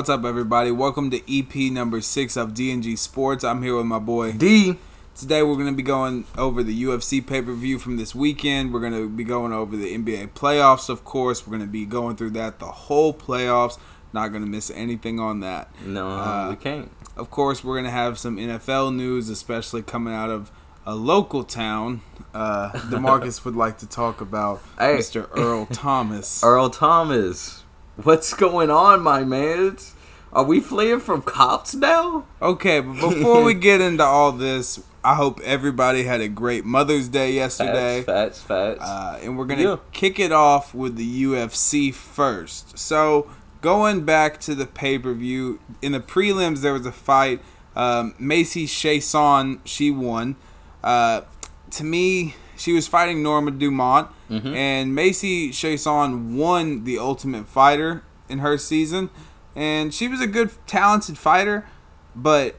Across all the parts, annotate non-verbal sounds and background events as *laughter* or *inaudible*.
What's up, everybody? Welcome to EP number six of DNG Sports. I'm here with my boy D. Today, we're going to be going over the UFC pay per view from this weekend. We're going to be going over the NBA playoffs, of course. We're going to be going through that the whole playoffs. Not going to miss anything on that. No, Uh, we can't. Of course, we're going to have some NFL news, especially coming out of a local town. Uh, *laughs* Demarcus would like to talk about Hey. Mr. Earl Thomas. Earl Thomas, what's going on, my mans? Are we fleeing from cops now? Okay, but before we get into all this, I hope everybody had a great Mother's Day yesterday. Fats, fats, fats. Uh, and we're gonna Yeah. kick it off with the UFC first. So going back to the pay per view in the prelims, there was a fight. Um, Macy Chiasson, she won. Uh, to me, she was fighting Norma Dumont, Mm-hmm. and Macy Chiasson won the Ultimate Fighter in her season, and she was a good, talented fighter, but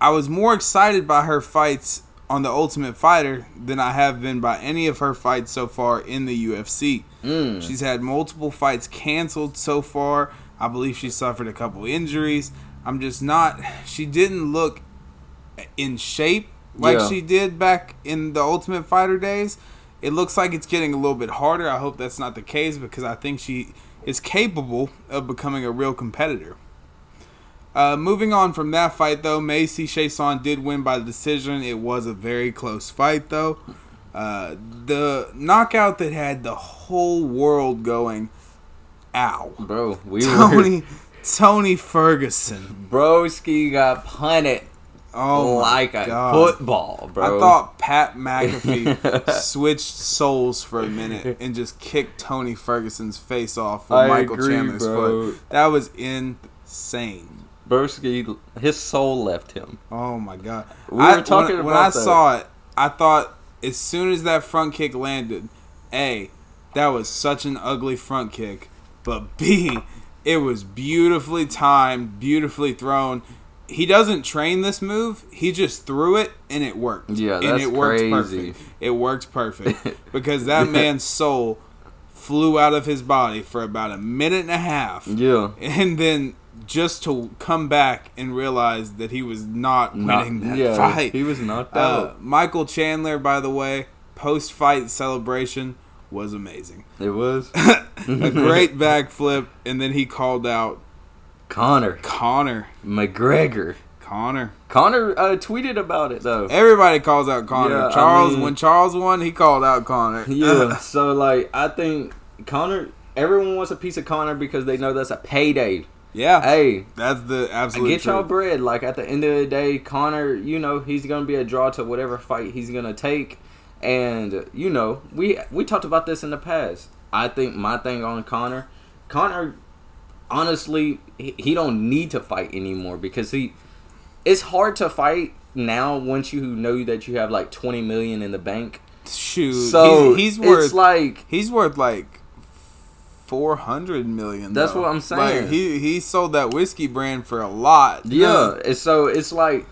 I was more excited by her fights on the Ultimate Fighter than I have been by any of her fights so far in the UFC. Mm. She's had multiple fights canceled so far. I believe she suffered a couple injuries. I'm just not. She didn't look in shape like Yeah. she did back in the Ultimate Fighter days. It looks like it's getting a little bit harder. I hope that's not the case because I think she is capable of becoming a real competitor. Uh, moving on from that fight, though, Macy Chiasson did win by decision. It was a very close fight, though. Uh, the knockout that had the whole world going, ow. Bro, we Tony, Tony Ferguson. Broski got punted Oh my like a God. football, bro. I thought Pat McAfee *laughs* switched souls for a minute and just kicked Tony Ferguson's face off with I Michael agree, Chandler's bro. foot. That was insane. Broski, his soul left him. Oh my god! We I, were talking when, when I that. saw it, I thought as soon as that front kick landed, a that was such an ugly front kick, but b *laughs* it was beautifully timed, beautifully thrown. He doesn't train this move; he just threw it and it worked. Yeah, and that's it worked crazy. perfect. It worked perfect *laughs* because that man's soul flew out of his body for about a minute and a half Yeah. and then just to come back and realize that he was not winning that yeah, fight. he was knocked Uh. Michael Chandler, by the way, post fight celebration was amazing. It was *laughs* A *laughs* great backflip, and then he called out Connor Connor. McGregor. Connor. Connor uh, tweeted about it though. Everybody calls out Connor. Yeah, I Charles, mean- when Charles won, he called out Connor. *laughs* Yeah. *laughs* so like, I think Connor. Everyone wants a piece of Connor because they know that's a payday. yeah. Hey, That's the I absolute get y'all bread. Like at the end of the day, Connor, you know, he's gonna be a draw to whatever fight he's gonna take. And you know, we we talked about this in the past. I think my thing on Connor, Connor, honestly, he, he don't need to fight anymore because he. It's hard to fight now once you know that you have like twenty million in the bank. Shoot. So he's, he's worth it's like He's worth like four hundred million. That's though. what I'm saying. Like, he he sold that whiskey brand for a lot. Yeah, and so it's like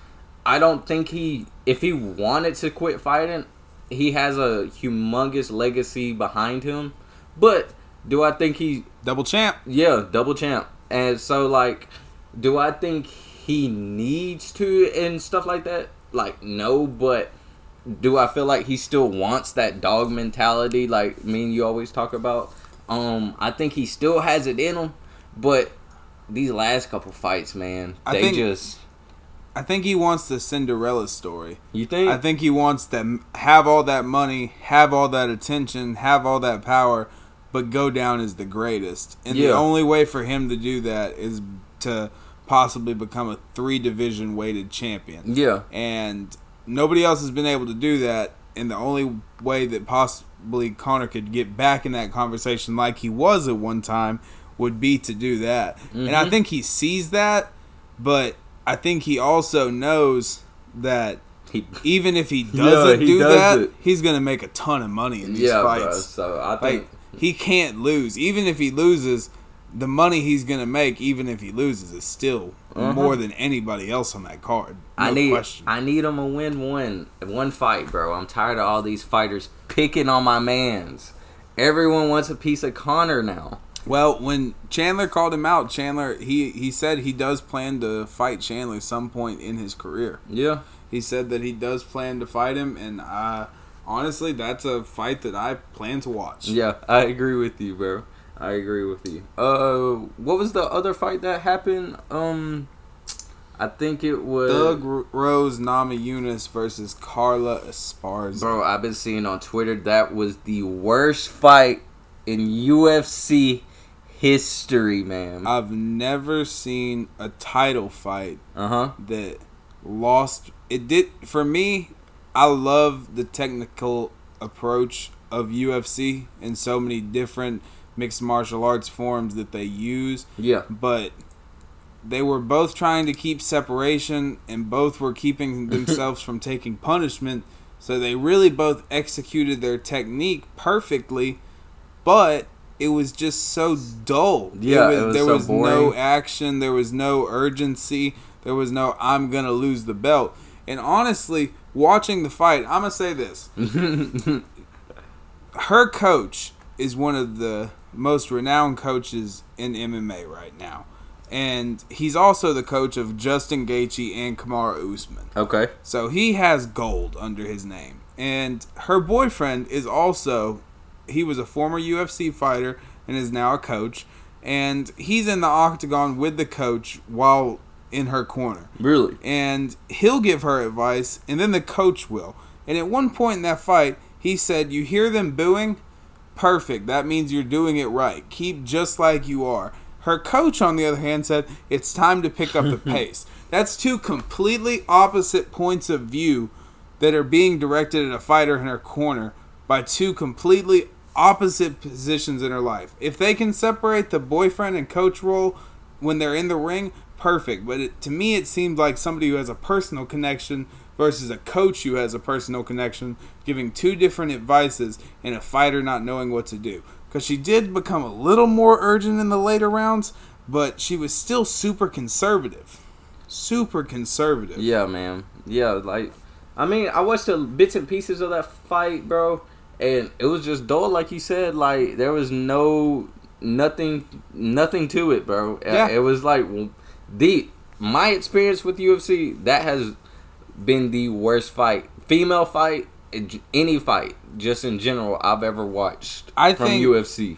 I don't think he if he wanted to quit fighting, he has a humongous legacy behind him. But do I think he double champ. yeah, double champ. And so like do I think he needs to and stuff like that? Like no, but do I feel like he still wants that dog mentality like me and you always talk about? Um I think he still has it in him, but these last couple fights, man, I they think- just I think he wants the Cinderella story. You think? I think he wants to have all that money, have all that attention, have all that power, but go down as the greatest. And Yeah. the only way for him to do that is to possibly become a three division weighted champion. yeah. and nobody else has been able to do that. And the only way that possibly Connor could get back in that conversation, like he was at one time, would be to do that. And I Mhm. think he sees that, but I think he also knows that He, even if he *laughs* doesn't he do does that, it. he's gonna make a ton of money in these yeah, bro. fights. So I think Like he can't lose. Even if he loses, the money he's gonna make, even if he loses, is still Uh-huh. more than anybody else on that card. No I need question. I need him to win one one fight, bro. I'm tired of all these fighters picking on my man's. Everyone wants a piece of Connor now. Well, when Chandler called him out, Chandler he he said he does plan to fight Chandler some point in his career. Yeah. He said that he does plan to fight him, and uh, honestly, that's a fight that I plan to watch. Yeah, I agree with you, bro. I agree with you. Uh, what was the other fight that happened? Um, I think it was. Thug Rose Namajunas versus Carla Esparza. Bro, I've been seeing on Twitter that was the worst fight in UFC history, man. I've never seen a title fight Uh huh. that lost. It did for me. I love the technical approach of UFC and so many different mixed martial arts forms that they use, Yeah. but they were both trying to keep separation and both were keeping *laughs* themselves from taking punishment. So they really both executed their technique perfectly, but it was just so dull. Yeah, was, was there so was no action, there was no urgency, there was no I'm gonna lose the belt. And honestly, watching the fight, I'm gonna say this: *laughs* her coach is one of the most renowned coaches in MMA right now. And he's also the coach of Justin Gaethje and Kamaru Usman. Okay. So he has gold under his name. And her boyfriend is also he was a former UFC fighter and is now a coach. And he's in the octagon with the coach while in her corner. Really? And he'll give her advice and then the coach will. And at one point in that fight, he said, You hear them booing? Perfect. That means you're doing it right. Keep just like you are. Her coach, on the other hand, said, It's time to pick up the *laughs* pace. That's two completely opposite points of view that are being directed at a fighter in her corner by two completely opposite positions in her life. If they can separate the boyfriend and coach role when they're in the ring, perfect. But it, to me, it seemed like somebody who has a personal connection versus a coach who has a personal connection giving two different advices and a fighter not knowing what to do. Because she did become a little more urgent in the later rounds, but she was still super conservative. Super conservative. Yeah, man. Yeah, like, I mean, I watched the bits and pieces of that fight, bro, and it was just dull, like you said. Like there was no nothing, nothing to it, bro. Uh, yeah. It was like the my experience with UFC that has been the worst fight, female fight, any fight, just in general I've ever watched I from think- UFC.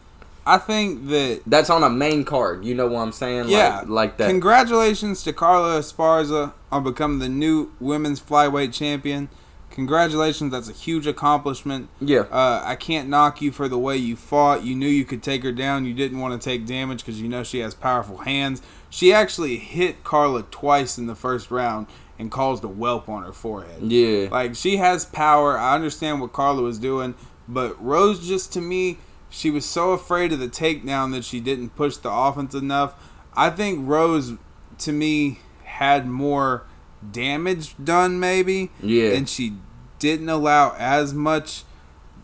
I think that That's on a main card. You know what I'm saying? Yeah, like, like that. Congratulations to Carla Esparza on becoming the new women's flyweight champion. Congratulations, that's a huge accomplishment. yeah. Uh, I can't knock you for the way you fought. You knew you could take her down. You didn't want to take damage because you know she has powerful hands. She actually hit Carla twice in the first round and caused a whelp on her forehead. Yeah. Like she has power. I understand what Carla was doing, but Rose just to me, she was so afraid of the takedown that she didn't push the offense enough. I think Rose to me had more damage done maybe. Yeah. And she didn't allow as much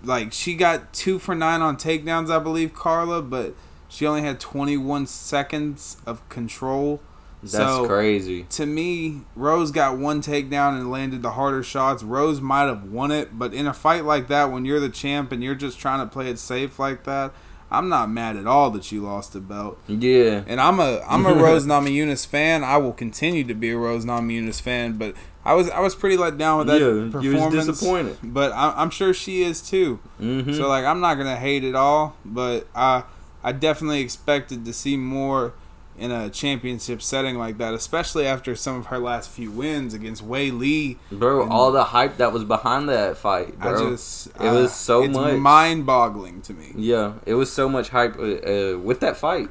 like she got 2 for 9 on takedowns I believe Carla, but she only had 21 seconds of control. That's so, crazy. to me, Rose got one takedown and landed the harder shots. Rose might have won it, but in a fight like that, when you're the champ and you're just trying to play it safe like that, I'm not mad at all that you lost the belt. Yeah. And I'm a I'm a *laughs* Rose Namajunas fan. I will continue to be a Rose Namajunas fan, but I was I was pretty let down with that Yeah, you was performance. disappointed. but I, I'm sure she is too. Mm-hmm. So like I'm not gonna hate it all, but I I definitely expected to see more in a championship setting like that, especially after some of her last few wins against Weili. Bro, all the hype that was behind that fight, bro. Just it was uh, so much. mind-boggling to me. yeah, it was so much hype uh, uh, with that fight,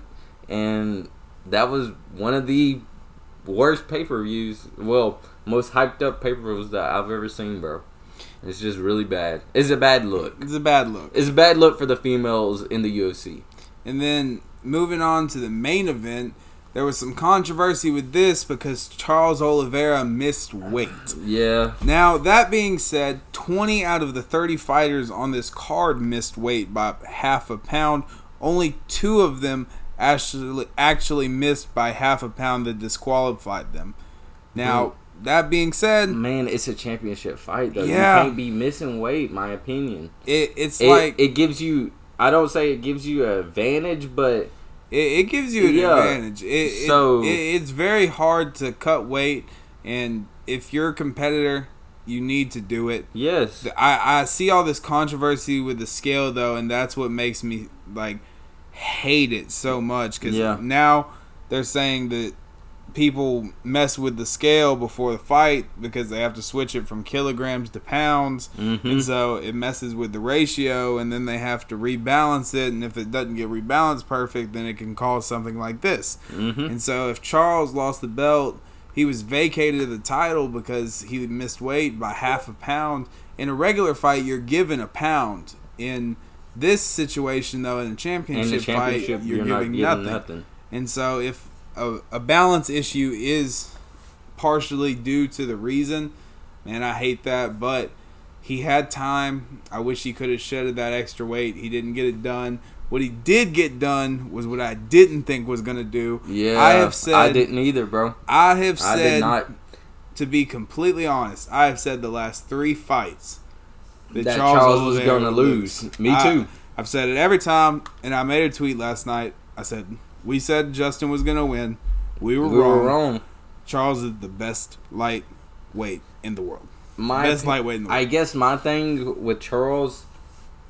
and that was one of the worst pay per views. Well, most hyped up pay per views that I've ever seen, bro. It's just really bad. It's a bad look. It's a bad look. It's a bad look for the females in the UFC. And then moving on to the main event, there was some controversy with this because Charles Oliveira missed weight. Yeah, Now, that being said, 20 out of the 30 fighters on this card missed weight by half a pound. Only two of them actually actually missed by half a pound that disqualified them. Now, that being said, man, it's a championship fight though. Yeah. You can't be missing weight, my opinion. it, it's it, like it gives you I don't say it gives you an advantage, but it, it gives you an Yeah. advantage. It, So- it, it's very hard to cut weight, and if you're a competitor, you need to do it. Yes. I, I see all this controversy with the scale though, and that's what makes me like hate it so much because Yeah. now they're saying that people mess with the scale before the fight because they have to switch it from kilograms to pounds, Mhm. and so it messes with the ratio, and then they have to rebalance it, and if it doesn't get rebalanced perfect, then it can cause something like this. Mhm. And so if Charles lost the belt, he was vacated of the title because he missed weight by half a pound. In a regular fight, you're given a pound. In this situation, though, in a championship, the championship, fight, you're, you're, giving nothing. nothing. And so if a, a balance issue is partially due to the reason, man, I hate that. But he had time. I wish he could have shedded that extra weight. He didn't get it done. What he did get done was what I didn't think was gonna do. Yeah. I have said. I didn't either, bro. I have I said did not. to be completely honest, I have said the last three fights That Charles was Oliveira gonna would lose. Me I- too. I've said it every time, and I made a tweet last night. I said we said Justin was gonna win. We were, We wrong. were wrong. Charles is the best lightweight in the world. My best lightweight in the world. I guess my thing with Charles,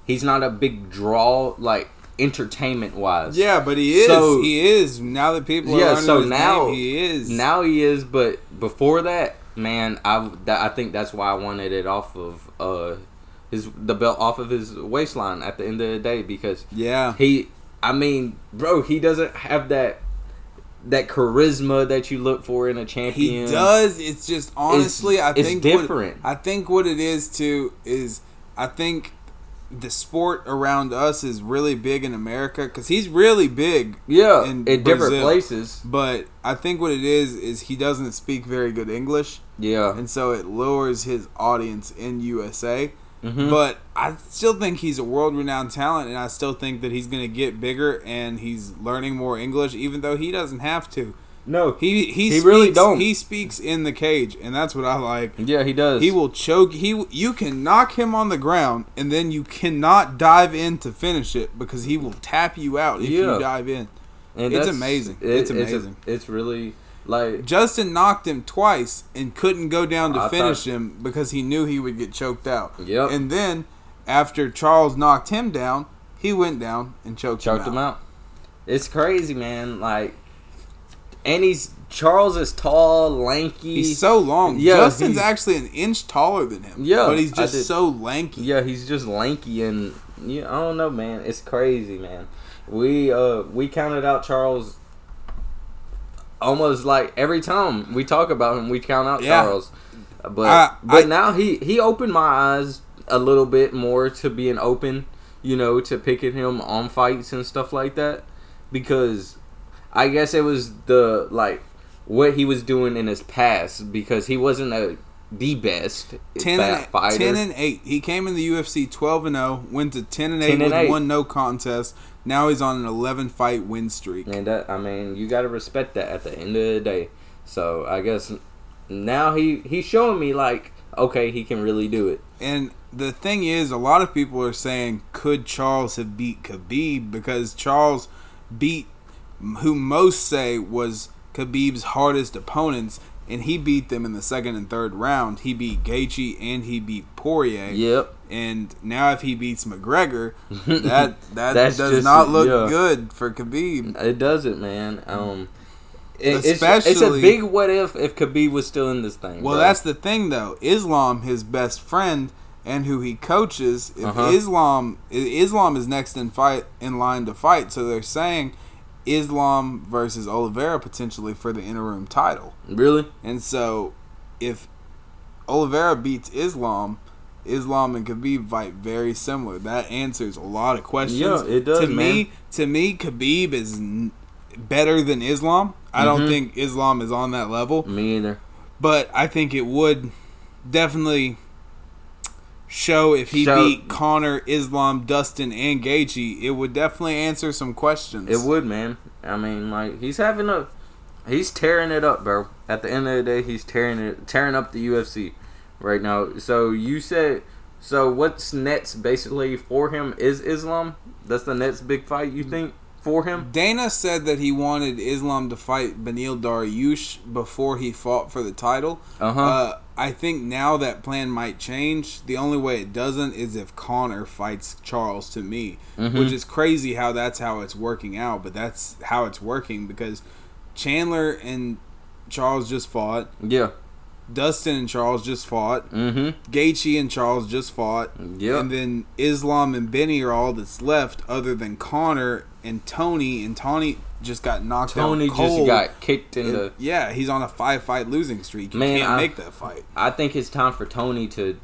he's not a big draw like entertainment wise. yeah, but he is. So- he is. Now that people Yeah, so now- name, he is. Now he is, but before that, man, I that, I think that's why I wanted it off of uh his the belt off of his waistline at the end of the day because yeah, he I mean, bro, he doesn't have that that charisma that you look for in a champion. he does. It's just honestly, I it's think different. What, I think what it is too is I think the sport around us is really big in America because he's really big Yeah, in in, different places. But I think what it is is he doesn't speak very good English, Yeah. and so it lowers his audience in USA. Mhm. But I still think he's a world-renowned talent, and I still think that he's going to get bigger and he's learning more English, even though he doesn't have to. no, He he, He speaks, really don't. He speaks in the cage, and that's what I like. yeah, he does. He will choke. He you can knock him on the ground, and then you cannot dive in to finish it because he will tap you out if Yeah. you dive in. And it's amazing. it- It's a- amazing. It's, really like Justin knocked him twice and couldn't go down to I finish thought- him because he knew he would get choked out. Yep. And then after Charles knocked him down, he went down and choked, choked him, him out. out. It's crazy, man. Like, and he's Charles is tall, lanky. He's so long. Yeah, Justin's actually an inch taller than him. Yeah, But he's just so lanky. yeah, he's just lanky and yeah, I don't know, man. It's crazy, man. We uh we counted out Charles almost like every time we talk about him, we count out Yeah. Charles. But I- but I- now he he opened my eyes a little bit more to being open, you know, to picking him on fights and stuff like that because I guess it was the like what he was doing in his past because he wasn't a the best 10 fat and, fighter. 10 and 8. He came in the UFC 12 and 0, went to 10 and 8 10 and with 8. one no contest. Now he's on an 11 fight win streak. And that, I mean, you got to respect that at the end of the day. So I guess now he he's showing me like, okay, he can really do it. And the thing is, a lot of people are saying, could Charles have beat Khabib? Because Charles beat who most say was Khabib's hardest opponents, and he beat them in the second and third round. He beat Gaethje and he beat Poirier. Yep. And now if he beats McGregor, *laughs* that that does just- not look yeah. good for Khabib. It doesn't, man. Um, it, it's, it's a big what if if Khabib was still in this thing. Well, bro. that's the thing, though. Islam, his best friend, and who he coaches, if Uh-huh. Islam, Islam is next in fight in line to fight. So they're saying Islam versus Oliveira potentially for the interim title. really And so, if Oliveira beats Islam, Islam and Khabib fight very similar. That answers a lot of questions. Yeah, it does, To man. me, to me, Khabib is n- better than Islam. I don't Mhm. think Islam is on that level me either. but I think it would definitely show if he Show- beat Connor, Islam, Dustin, and Gaethje. It would definitely answer some questions. It would, man. I mean, like he's having a, he's tearing it up, bro. At the end of the day, he's tearing it, tearing up the UFC right now. So you said, so what's next basically for him is Islam. That's the next big fight. You think? for him. Dana said that he wanted Islam to fight Beneil Dariush before he fought for the title. Uh-huh. Uh, I think now that plan might change. The only way it doesn't is if Connor fights Charles to me, Mm-hmm. which is crazy how that's how it's working out, but that's how it's working because Chandler and Charles just fought. Yeah. Dustin and Charles just fought. Mm-hmm. Gaethje and Charles just fought. Yep. And then Islam and Benny are all that's left, other than Connor and Tony. And Tony just got knocked Tony out cold. just got kicked in And, the. yeah, he's on a five fight losing streak. You Man, can't I- make that fight. I think it's time for Tony to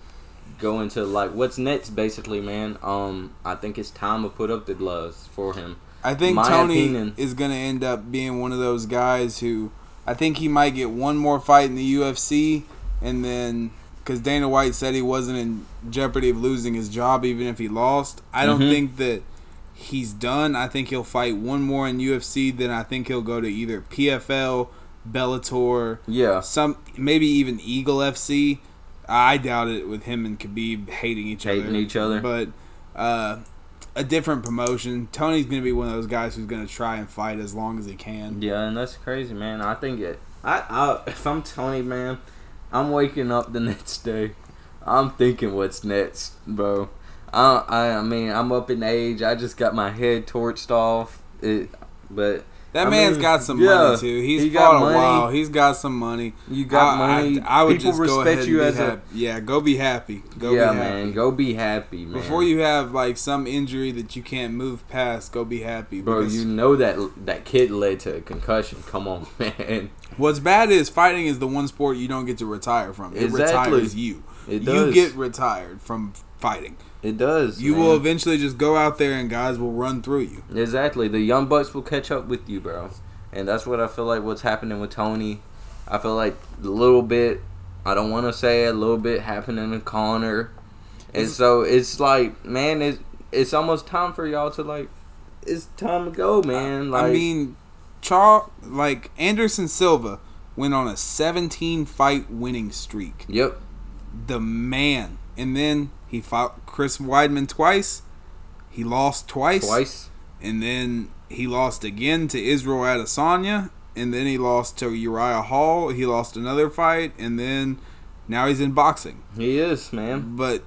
go into like what's next, basically, man. Um, I think it's time to put up the gloves for him. I think my Tony opinion- is going to end up being one of those guys who I think he might get one more fight in the UFC, and then because Dana White said he wasn't in jeopardy of losing his job even if he lost. I don't Mhm. think that he's done. I think he'll fight one more in UFC. Then I think he'll go to either PFL, Bellator, Yeah. some maybe even Eagle FC. I doubt it with him and Khabib hating each Hating other. each other. But uh, a different promotion. Tony's gonna be one of those guys who's gonna try and fight as long as he can. Yeah, and that's crazy, man. I think it. I, I if I'm Tony, man, I'm waking up the *laughs* next day. I'm thinking what's next, bro. I, I I mean I'm up in age. I just got my head torched off. It, but That I man's mean, got some yeah, money too. He's he fought got a money. while. He's got some money. you got I, money. I, I would People just go respect ahead you and as be a happy. yeah. Go be happy. Go yeah, be happy. man. Go be happy, man. Before you have like some injury that you can't move past, go be happy. bro, because you know that that kid led to a concussion. Come on, *laughs* man. What's bad is fighting is the one sport you don't get to retire from. It Exactly. retires you. It does. You get retired from fighting. It does. You man. will eventually just go out there and guys will run through you. Exactly. The young bucks will catch up with you, bro. And that's what I feel like what's happening with Tony. I feel like a little bit I don't want to say a little bit happening to Connor. And so it's like, man, it's it's almost time for y'all to like it's time to go, man. Like I mean, Char like Anderson Silva went on a 17 fight winning streak. Yep. The man, and then he fought Chris Weidman twice. He lost twice, Twice. and then he lost again to Israel Adesanya, and then he lost to Uriah Hall. He lost another fight, and then now he's in boxing. He is, man. But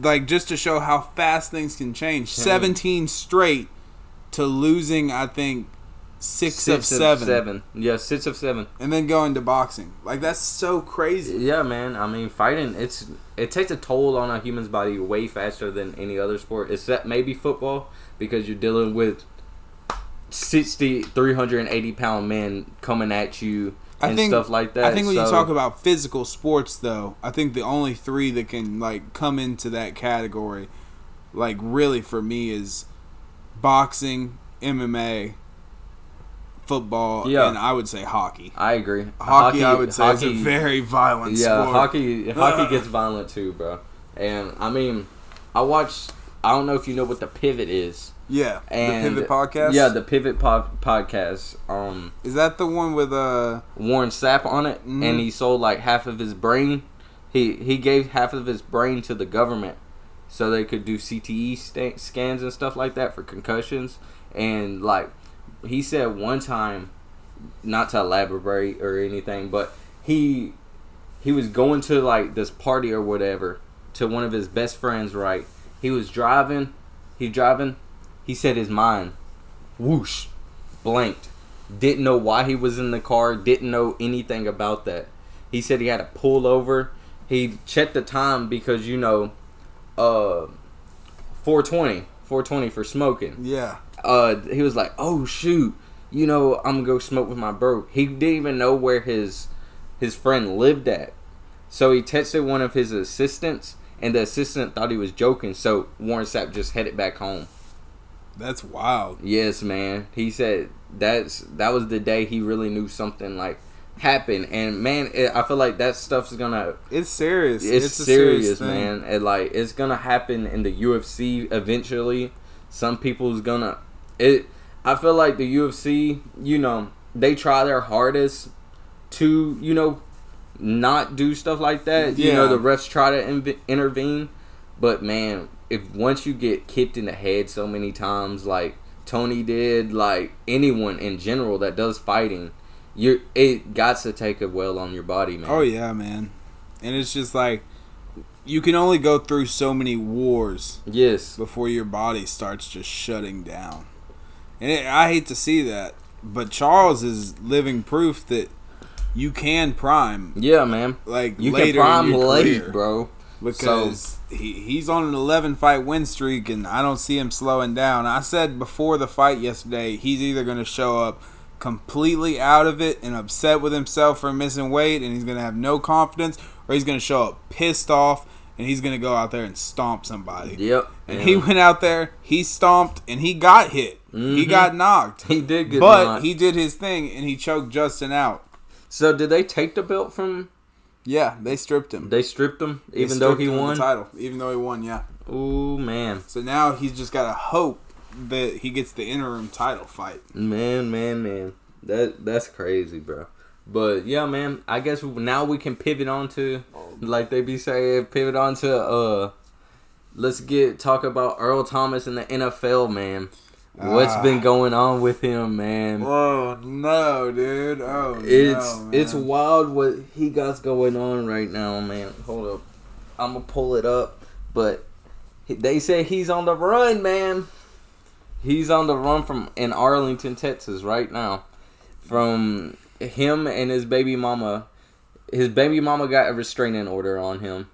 like just to show how fast things can change. 17 straight to losing, I think six, of seven, seven. Yeah, six of seven. and then going to boxing. Like that's so crazy. Yeah, man. I mean, fighting it's it takes a toll on a human's body way faster than any other sport, except maybe football, because you're dealing with 60, 380 pound men coming at you I and think stuff like that. I think when you talk about physical sports, though, I think the only three that can like come into that category, like really for me, is boxing, MMA, football, Yeah. and I would say hockey. I agree. Hockey, I would say, is a very violent yeah. sport. Hockey, hockey gets *laughs* violent too, bro. And I mean, I watched. I don't know if you know what the pivot is. Yeah, And the Pivot Podcast. Yeah, the pivot pod- podcast. Um, is that the one with uh? Warren Sapp on it, Mhm. and he sold like half of his brain. He he gave half of his brain to the government, so they could do CTE sta- scans and stuff like that for concussions. And like he said one time, not to elaborate or anything, but he he was going to like this party or whatever to one of his best friends. Right, he was driving. He driving. He said his mind, whoosh, blanked didn't know why he was in the car, didn't know anything about that. He said he had to pull over. He checked the time because you know, uh, 420, 420 for smoking. Yeah, Uh, he was like, "Oh shoot, you know, I'm gonna go smoke with my bro." He didn't even know where his his friend lived at, so he texted one of his assistants, and the assistant thought he was joking. So Warren Sapp just headed back home. that's wild. Yes, man. He said that's that was the day he really knew something like happened, and man, it, I feel like that stuff's gonna. It's serious. It's, a serious, thing. man. And like it's gonna happen in the UFC eventually. Some people's gonna it. I feel like the UFC, you know, they try their hardest to, you know, not do stuff like that. You know, the refs try to inv- intervene, but man, if once you get kicked in the head so many times, like Tony did, like anyone in general that does fighting, you it got to take a well on your body, man. Oh yeah, man. And it's just like you can only go through so many wars Yes. before your body starts just shutting down. And it, I hate to see that, but Charles is living proof that you can prime Yeah, man. like You later can prime late, career. bro. because he, he's on an 11 fight win streak and I don't see him slowing down. I said before the fight yesterday, he's either going to show up completely out of it and upset with himself for missing weight and he's going to have no confidence or he's going to show up pissed off and he's going to go out there and stomp somebody. Yep. And he went out there, he stomped and he got hit. He Mhm. got knocked. he did get But knocked. he did his thing and he choked Justin out. So did they take the belt from? Yeah, they stripped him. They stripped him, even though he him of the won. title, even though he won, yeah. Oh man, So now he's just got to hope that he gets the interim title fight. man, man, man. That that's crazy, bro. But yeah, man. I guess now we can pivot on to, like they be saying, pivot on to uh, let's get talk about Earl Thomas in the NFL, man. What's Ah. been going on with him, man? Oh no, dude! Oh It's no, it's wild what he got going on right now, man. Hold up, I'm gonna pull it up, but they say he's on the run, man. He's on the run from in Arlington, Texas, right now, from him and his baby mama. His baby mama got a restraining order on him,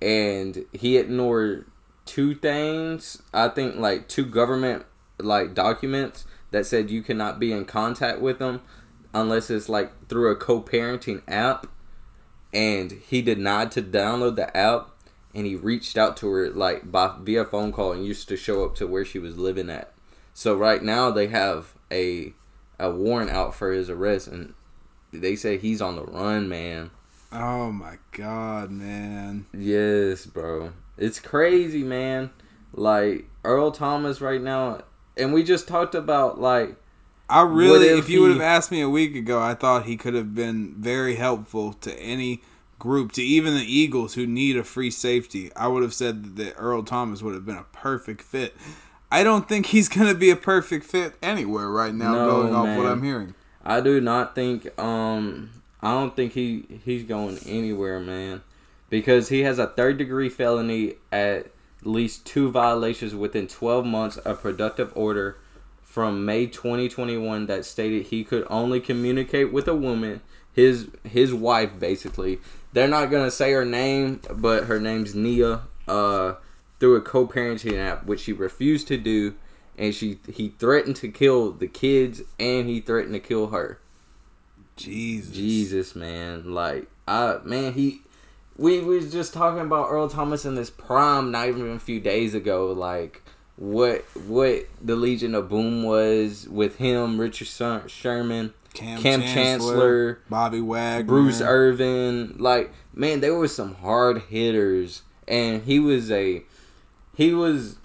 and he ignored two things. I think like two government like documents that said you cannot be in contact with them unless it's like through a co-parenting app and he denied to download the app and he reached out to her like by via phone call and used to show up to where she was living at so right now they have a a warrant out for his arrest and they say he's on the run man Oh my god, man! yes bro it's crazy man like earl thomas right now and we just talked about like I really, if, if you would have asked me a week ago, I thought he could have been very helpful to any group, to even the Eagles who need a free safety. I would have said that Earl Thomas would have been a perfect fit. I don't think he's going to be a perfect fit anywhere right now, No, going off what. I'm hearing. I do not think um I don't think he he's going anywhere, man. Because he has a third degree felony at least two violations within 12 months of productive order from May 2021 that stated he could only communicate with a woman, his his wife basically. They're not going to say her name, but her name's Nia uh through a co-parenting app which she refused to do and she he threatened to kill the kids and he threatened to kill her. Jesus. Jesus, man, like I man, he we was just talking about Earl Thomas in this prom not even a few days ago, like what what the Legion of Boom was with him, Richard Sherman, Kam, Kam Chancellor, Chancellor, Bobby Wagner, Bruce Irvin, like man, there were some hard hitters, and he was a he was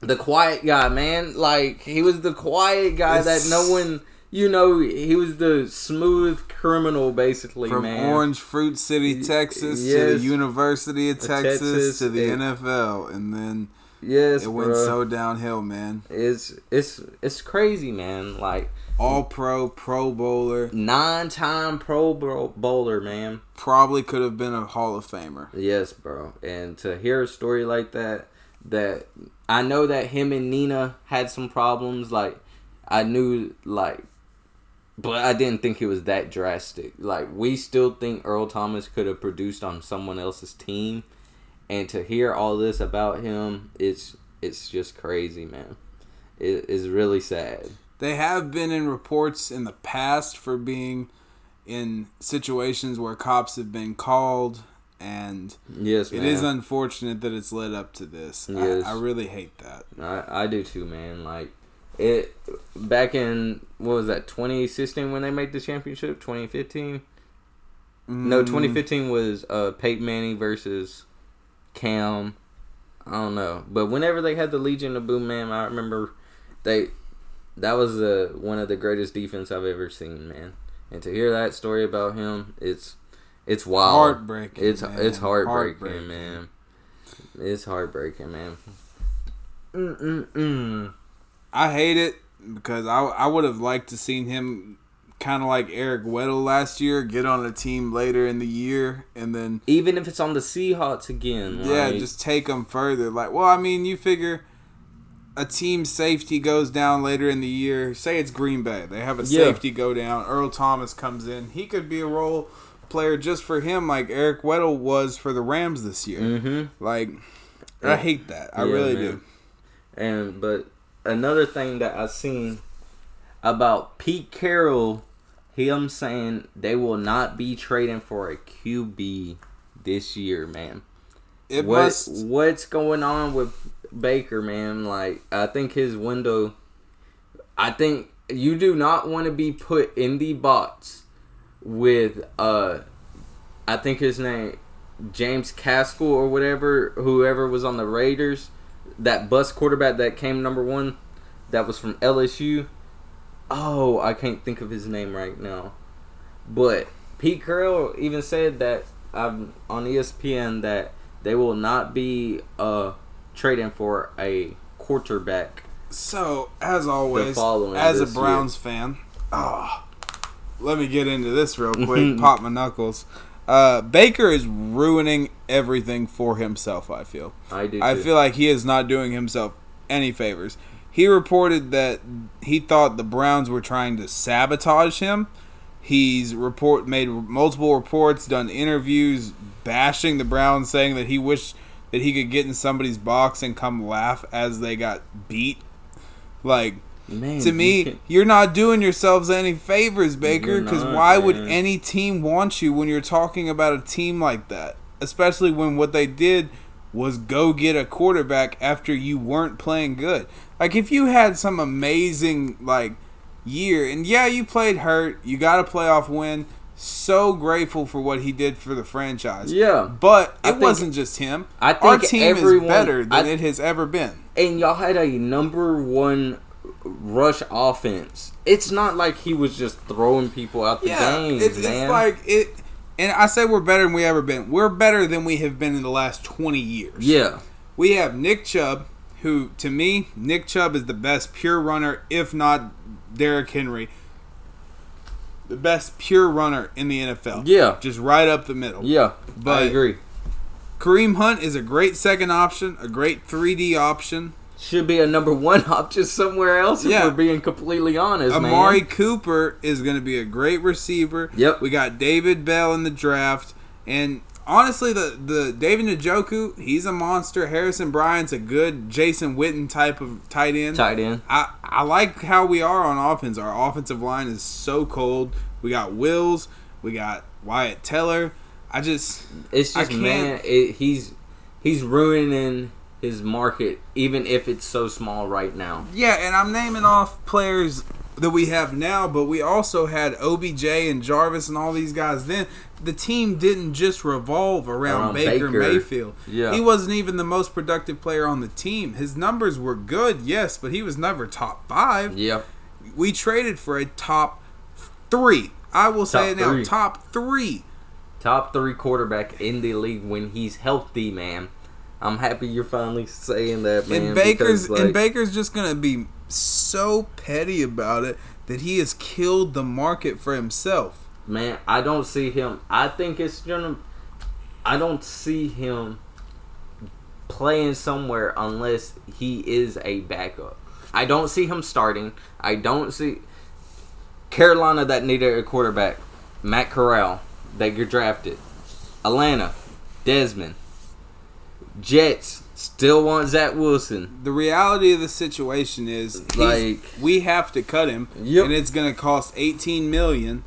the quiet guy, man. Like he was the quiet guy that no one, you know, he was the smooth criminal, basically, from man. Orange Fruit City, Texas, to yes. the University of Uh, Texas, Texas, to the it- NFL, and then yes, it went so downhill, man. It's it's it's crazy, man. Like All Pro, Pro Bowler, nine-time Pro bowler, man. probably could have been a Hall of Famer. Yes, bro. And to hear a story like that, that I know that him and Nina had some problems. Like I knew, like, but I didn't think it was that drastic. Like we still think Earl Thomas could have produced on someone else's team, and to hear all this about him, it's it's just crazy, man. It is really sad. They have been in reports in the past for being in situations where cops have been called, and Yes, it man. is unfortunate that it's led up to this. Yes. I, I really hate that. I, I do too, man. Like it back in what was that 2016 when they made the championship? 2015? No, Mm, 2015 was uh Peyton Manning versus Cam. I don't know, but whenever they had the Legion of Boom, man, I remember they that was the one of the greatest defense I've ever seen, man. And to hear that story about him, it's it's wild. Heartbreaking. It's man. it's heartbreaking, Heartbreaking. man. It's heartbreaking, man. Mm-mm-mm. I hate it. because I I would have liked to seen him kind of like Eric Weddle last year, get on a team later in the year, and then Even if it's on the Seahawks again. yeah, like, just take them further. Like, well, I mean, you figure a team safety goes down later in the year. Say it's Green Bay, they have a Yeah. safety go down. Earl Thomas comes in. He could be a role player just for him, like Eric Weddle was for the Rams this year. Mhm. Like, I hate that. I Yeah, really man. do. And but another thing that I seen about Pete Carroll, him saying they will not be trading for a QB this year, man. It what must. what's going on with Baker, man? Like I think his window. I think you do not want to be put in the box with uh, I think his name James Caskell or whatever, whoever was on the Raiders, that bus quarterback that came number one, that was from LSU. Oh, I can't think of his name right now, but Pete Carroll even said that um, on ESPN that they will not be uh, trading for a quarterback. So, as always, as a this year. Browns fan, oh, let me get into this real quick. Pop my knuckles. Uh, Baker is ruining everything for himself. I feel. I do. I too. feel like he is not doing himself any favors. He reported that he thought the Browns were trying to sabotage him. He's report made multiple reports, done interviews bashing the Browns, saying that he wished that he could get in somebody's box and come laugh as they got beat. Like Man, to me, can- you're not doing yourselves any favors, Baker. Because why would any team want you when you're talking about a team like that? Especially when what they did was go get a quarterback after you weren't playing good. Like if you had some amazing like year, and yeah, you played hurt, you got a playoff win. So grateful for what he did for the franchise. Yeah. but it wasn't just him. I Our think team everyone- is better than I- it has ever been. and y'all had a number one rush offense. It's not like he was just throwing people out the Yeah, games, it's, man. it's like it. And I say we're better than we ever been. We're better than we have been in the last twenty years. yeah, we have Nick Chubb, who to me, Nick Chubb is the best pure runner, if not Derrick Henry, the best pure runner in the NFL. Yeah. just right up the middle. yeah, But- I agree. Kareem Hunt is a great second option, a great three D option. Should be a number one *laughs* option somewhere else. If Yeah. we're being completely honest, Amari man. Cooper is going to be a great receiver. Yep. We got David Bell in the draft, and honestly, the the David Njoku, he's a monster. Harrison Bryant's a good Jason Witten type of tight end. Tight end. I I like how we are on offense. Our offensive line is so cold. We got Wills. We got Wyatt Teller. I just It's just man, it, he's he's ruining his market, even if it's so small right now. Yeah, and I'm naming off players that we have now, but we also had OBJ and Jarvis and all these guys then. The team didn't just revolve around, Around Baker, Baker. Mayfield. Yeah. He wasn't even the most productive player on the team. His numbers were good, yes, but he was never top five. Yeah, We traded for a top three. I will say Top it now, three. top three. top three quarterback in the league when he's healthy, man. I'm happy you're finally saying that, man. and Baker's because, like, and Baker's just gonna be so petty about it that he has killed the market for himself. Man, I don't see him. I think it's gonna. I don't see him playing somewhere unless he is a backup. I don't see him starting. I don't see Carolina that needed a quarterback. Matt Corral that get drafted. Atlanta, Desmond. Jets still want Zach Wilson. the reality of the situation is Like- we have to cut him Yep. and it's going to cost 18 million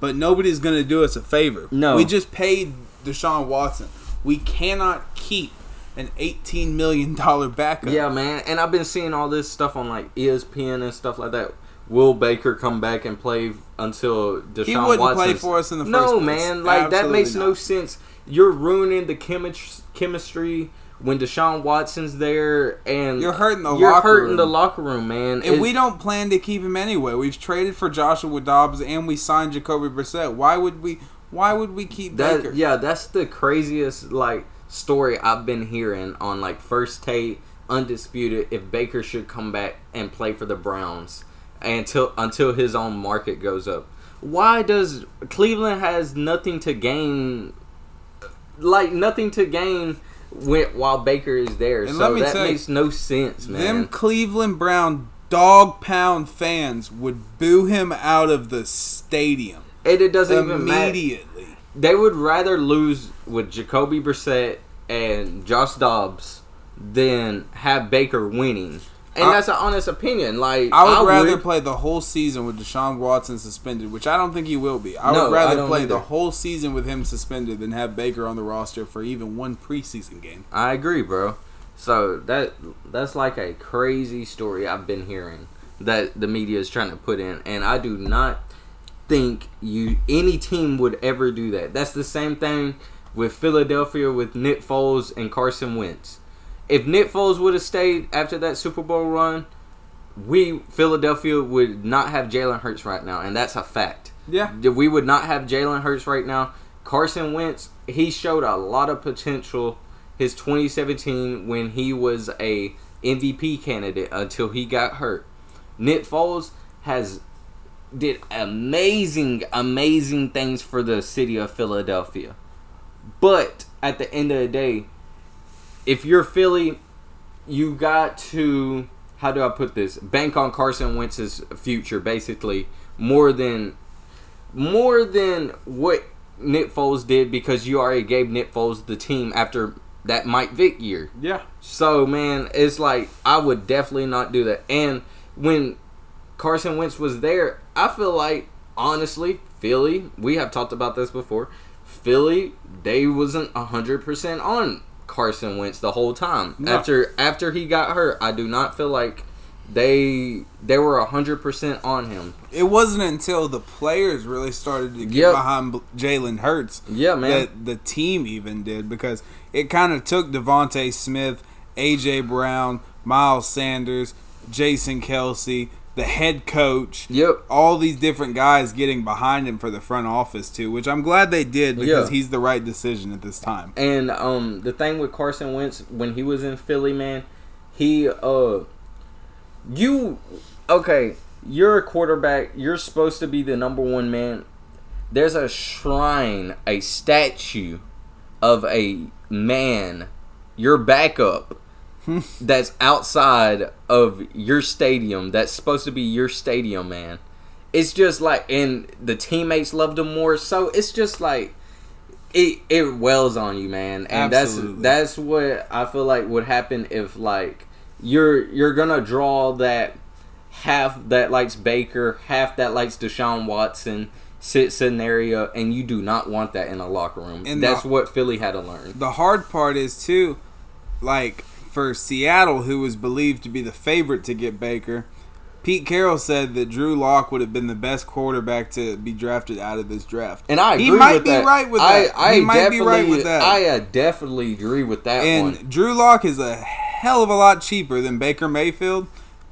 but nobody's going to do us a favor No. we just paid deshaun watson we cannot keep an 18 million dollar backup Yeah, man. And I've been seeing all this stuff on like ESPN and stuff like that. Will Baker come back and play until Deshaun He wouldn't Watson? play for us in the no, first place. No, man. Like that Absolutely makes no sense. You're ruining the chemis- chemistry when Deshaun Watson's there, and You're hurting the you're locker hurting room. the locker room, man. and It- we don't plan to keep him anyway. We've traded for Joshua Dobbs and we signed Jacoby Brissett. Why would we? Why would we keep That Baker? yeah, that's the craziest like story I've been hearing on like first take undisputed if Baker should come back and play for the Browns. until until his own market goes up. Why does Cleveland has nothing to gain? Like nothing to gain when, while Baker is there. And so that tell you, makes no sense, man. Them Cleveland Brown dog pound fans would boo him out of the stadium and it doesn't even matter. immediately. They would rather lose with Jacoby Brissett and Josh Dobbs than have Baker winning. And I- that's an honest opinion. Like I would rather play the whole season with Deshaun Watson suspended, which I don't think he will be. I No, would rather don't play either. the whole season with him suspended than have Baker on the roster for even one preseason game. I agree, bro. So that that's like a crazy story I've been hearing that the media is trying to put in, and I do not think you any team would ever do that. That's the same thing with Philadelphia with Nick Foles and Carson Wentz. If Nick Foles would have stayed after that Super Bowl run, we Philadelphia would not have Jalen Hurts right now, and that's a fact. Yeah. We would not have Jalen Hurts right now. Carson Wentz, he showed a lot of potential his 2017 when he was a MVP candidate until he got hurt. Nick Foles has did amazing, amazing things for the city of Philadelphia. But at the end of the day, if you're Philly, you got to how do I put this? Bank on Carson Wentz's future, basically, more than more than what Nick Foles did because you already gave Nick Foles the team after that Mike Vick year. Yeah. So man, it's like I would definitely not do that. And when Carson Wentz was there, I feel like honestly, Philly, we have talked about this before. Philly, they wasn't hundred percent on Carson Wentz the whole time. No. After after he got hurt, I do not feel like they they were hundred percent on him. It wasn't until the players really started to get Yep. behind Jalen Hurts Yeah, man. that the team even did because it kind of took DeVonta Smith, AJ Brown, Miles Sanders, Jason Kelce, the head coach, Yep. all these different guys getting behind him for the front office too, which I'm glad they did because Yeah. he's the right decision at this time. And um, the thing with Carson Wentz when he was in Philly, man, he uh, you okay? You're a quarterback. You're supposed to be the number one man. There's a shrine, a statue of a man, your backup, that's outside of your stadium. That's supposed to be your stadium, man. It's just like, and the teammates loved him more. So it's just like it it wells on you, man, and Absolutely. that's that's what I feel like would happen if like you're you're gonna draw that half that likes Baker, half that likes Deshaun Watson sit scenario, and you do not want that in a locker room. And that's the- what Philly had to learn. The hard part is too, like for Seattle, who was believed to be the favorite to get Baker. Pete Carroll said that Drew Lock would have been the best quarterback to be drafted out of this draft. And I agree he might with be that. right with that. I he might be right with that. I uh, definitely agree with that and one. Drew Lock is a hell of a lot cheaper than Baker Mayfield,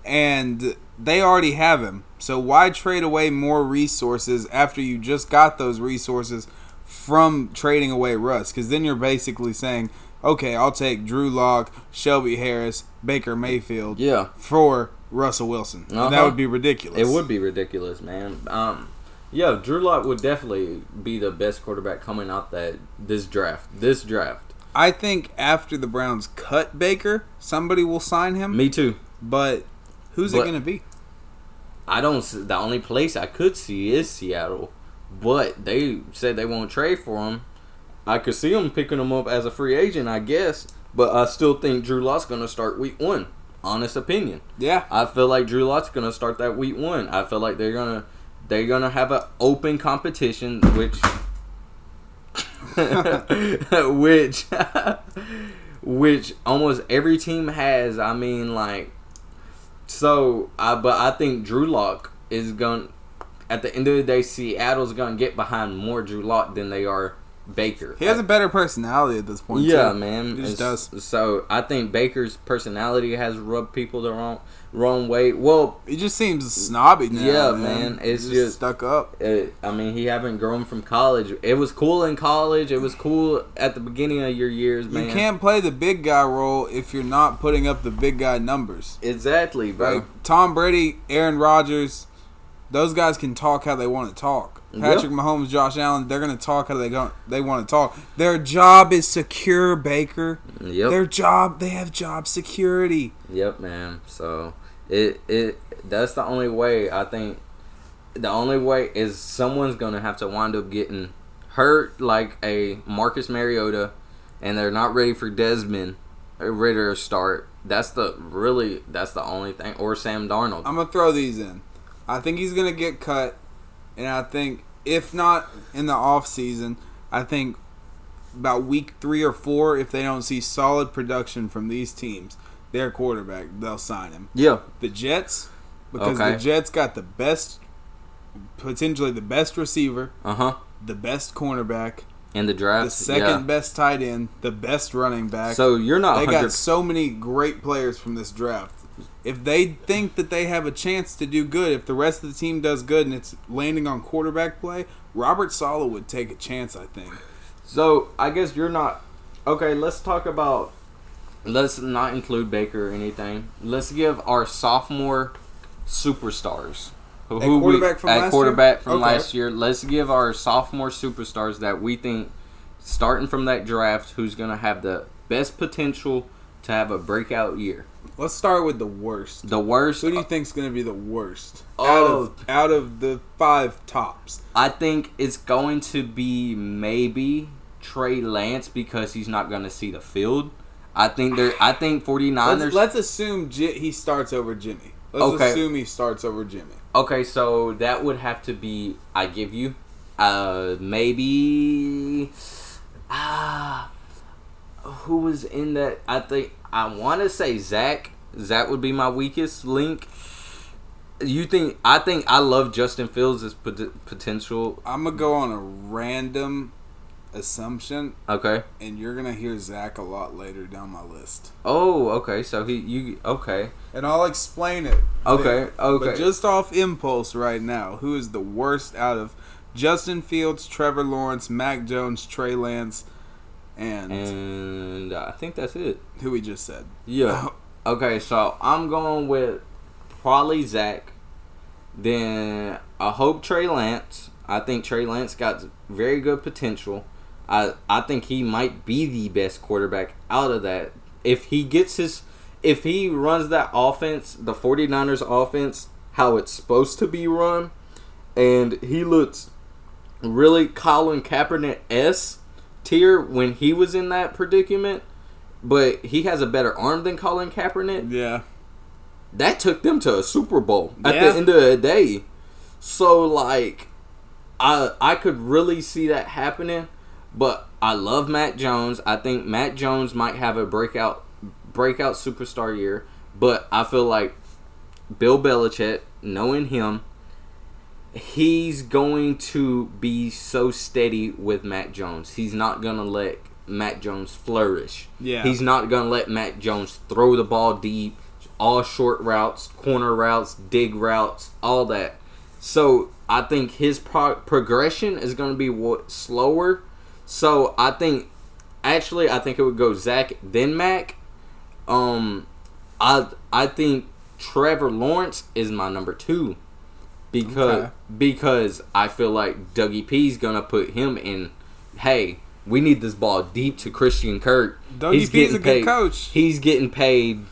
and they already have him. So why trade away more resources after you just got those resources from trading away Russ? Because then you're basically saying, okay, I'll take Drew Lock, Shelby Harris, Baker Mayfield Yeah. for Russell Wilson. And that Uh-huh. would be ridiculous. It would be ridiculous, man. Um, yeah, Drew Lock would definitely be the best quarterback coming out that this draft. This draft. I think after the Browns cut Baker, somebody will sign him. Me too. But who's it going to be? I don't. The only place I could see is Seattle, but they said they won't trade for him. I could see them picking him up as a free agent, I guess. But I still think Drew Lock's gonna start week one. Honest opinion. Yeah. I feel like Drew Lock's gonna start that week one. I feel like they're gonna they're gonna have an open competition, which *laughs* which *laughs* which almost every team has. I mean, like so. I but I think Drew Lock is going. to At the end of the day, Seattle's gonna get behind more Drew Lock than they are Baker. He has a better personality at this point. yeah, too. man. He just does. So I think Baker's personality has rubbed people the wrong wrong way. Well, He just seems snobby now. Yeah, man. man, it's He's just- stuck up. it, I mean, he haven't grown from college. It was cool in college. It was cool at the beginning of your years, man. You can't play the big guy role if you're not putting up the big guy numbers. exactly, bro. Like Tom Brady, Aaron Rodgers, those guys can talk how they want to talk. Patrick Mahomes, Josh Allen, they're gonna talk how they go. They want to talk. Their job is secure, Baker. Yep. Their job, they have job security. Yep, man. So it it that's the only way I think. The only way is someone's gonna have to wind up getting hurt, like a Marcus Mariota, and they're not ready for Desmond Ridder to start. That's the really that's the only thing, or Sam Darnold. I'm gonna throw these in. I think he's gonna get cut, and I think if not in the off season, I think about week three or four, if they don't see solid production from these teams, their quarterback, they'll sign him. yeah, The Jets, because Okay. the Jets got the best, potentially the best receiver, uh huh. the best cornerback, And the draft, the second yeah. best tight end, the best running back. So you're not. They 100 got so many great players from this draft. If they think that they have a chance to do good, if the rest of the team does good and it's landing on quarterback play, Robert Saleh would take a chance, I think. So I guess you're not okay. Let's talk about. Let's not include Baker or anything. Let's give our sophomore superstars. Who, At who we- quarterback from at last quarterback year? from Okay. last year. Let's give our sophomore superstars that we think, starting from that draft, who's going to have the best potential to have a breakout year. Let's start with the worst. The worst. Who do you think's going to be the worst out Oh. of out of the five tops? I think it's going to be maybe Trey Lance because he's not going to see the field. I think there. I think 49ers. Let's, let's assume J- he starts over Jimmy. Let's Okay. assume he starts over Jimmy. Okay, so that would have to be I give you uh maybe ah who was in that I think I want to say Zach Zach would be my weakest link. You think I think I love Justin Fields' pot- potential. I'm gonna go on a random assumption, Okay. and you're gonna hear Zach a lot later down my list, Oh, okay. So he you okay. and I'll explain it. Okay, okay. But just off impulse right now, who is the worst out of Justin Fields, Trevor Lawrence, Mac Jones, Trey Lance, and, And I think that's it. who we just said? Yeah. *laughs* Okay, so I'm going with probably Zach. Then I hope Trey Lance. I think Trey Lance got very good potential. I I think he might be the best quarterback out of that. If he gets his if he runs that offense, the 49ers offense, how it's supposed to be run, and he looks really Colin Kaepernick S tier when he was in that predicament, but he has a better arm than Colin Kaepernick. Yeah, That took them to a Super Bowl at Yeah. the end of the day. So like, I I could really see that happening. But I love Mac Jones. I think Mac Jones might have a breakout breakout superstar year. But I feel like Bill Belichick, knowing him, he's going to be so steady with Mac Jones. He's not gonna let Mac Jones flourish. Yeah. He's not gonna let Mac Jones throw the ball deep, all short routes, corner routes, dig routes, all that. So I think his pro- progression is gonna be what slower. So I think, actually, I think it would go Zach then Mac. Um, I I think Trevor Lawrence is my number two because Okay. because I feel like Dougie P's gonna put him in. Hey, we need this ball deep to Christian Kirk. Dougie P's getting a good paid- coach. He's getting paid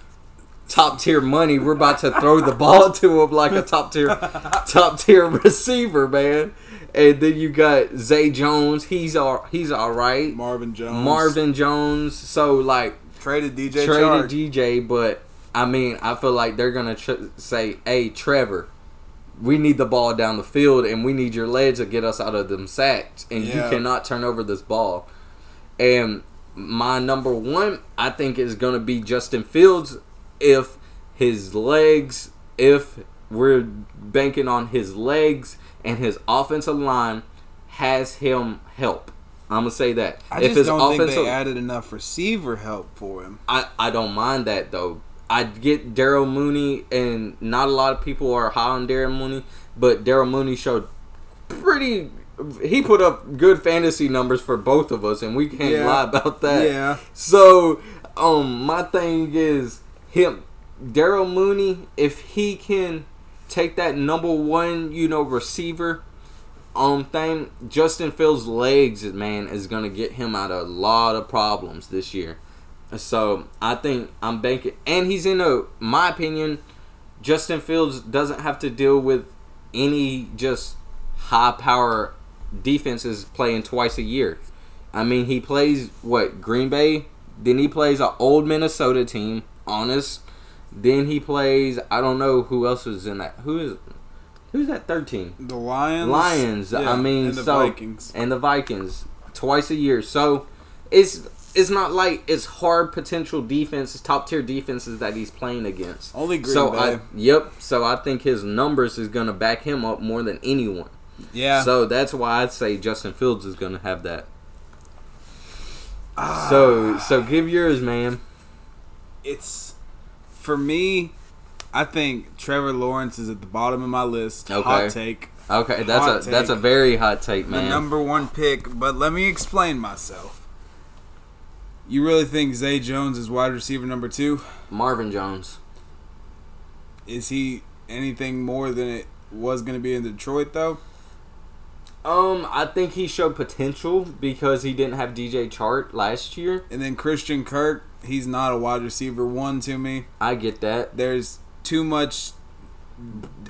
top tier money. We're about to throw the *laughs* ball to him like a top tier *laughs* top tier receiver, man. And then you got Zay Jones. He's all he's all right. Marvin Jones, Marvin Jones. So like traded DJ traded Chark. DJ, but I mean, I feel like they're gonna tr- say, "Hey, Trevor, we need the ball down the field, and we need your legs to get us out of them sacks, and Yeah. you cannot turn over this ball." And my number one, I think, is gonna be Justin Fields if his legs, if we're banking on his legs and his offensive line has him help. I'm gonna say that. I if just his don't think offensive, they added enough receiver help for him. I I don't mind that though. I get Daryl Mooney, and not a lot of people are high on Daryl Mooney, but Daryl Mooney showed pretty. He put up good fantasy numbers for both of us, and we can't Yeah. lie about that. Yeah. So, um, my thing is him, Daryl Mooney. If he can take that number one, you know, receiver, um, thing, Justin Fields' legs, man, is gonna get him out of a lot of problems this year. So I think I'm banking, and he's in a, my opinion, Justin Fields doesn't have to deal with any just high power defenses playing twice a year. I mean, he plays what Green Bay, then he plays an old Minnesota team, honest. Then he plays I don't know who else is in that. Who is who's that third team? The Lions. Lions. Yeah, I mean, and the so Vikings. and the Vikings twice a year. So it's it's not like it's hard potential defenses, top tier defenses that he's playing against. Only Green so Bay. I yep. So I think his numbers is gonna back him up more than anyone. yeah. So that's why I'd say Justin Fields is gonna have that. Ah. So so give yours, man. it's for me. I think Trevor Lawrence is at the bottom of my list. Okay. Hot take. Okay, that's Hot a that's a very hot take, The man. number one pick, but let me explain myself. You really think Zay Jones is wide receiver number two? Marvin Jones. Is he anything more than it was going to be in Detroit, though? Um, I think he showed potential because he didn't have DJ Chark last year. And then Christian Kirk, he's not a wide receiver one to me. I get that. There's too much.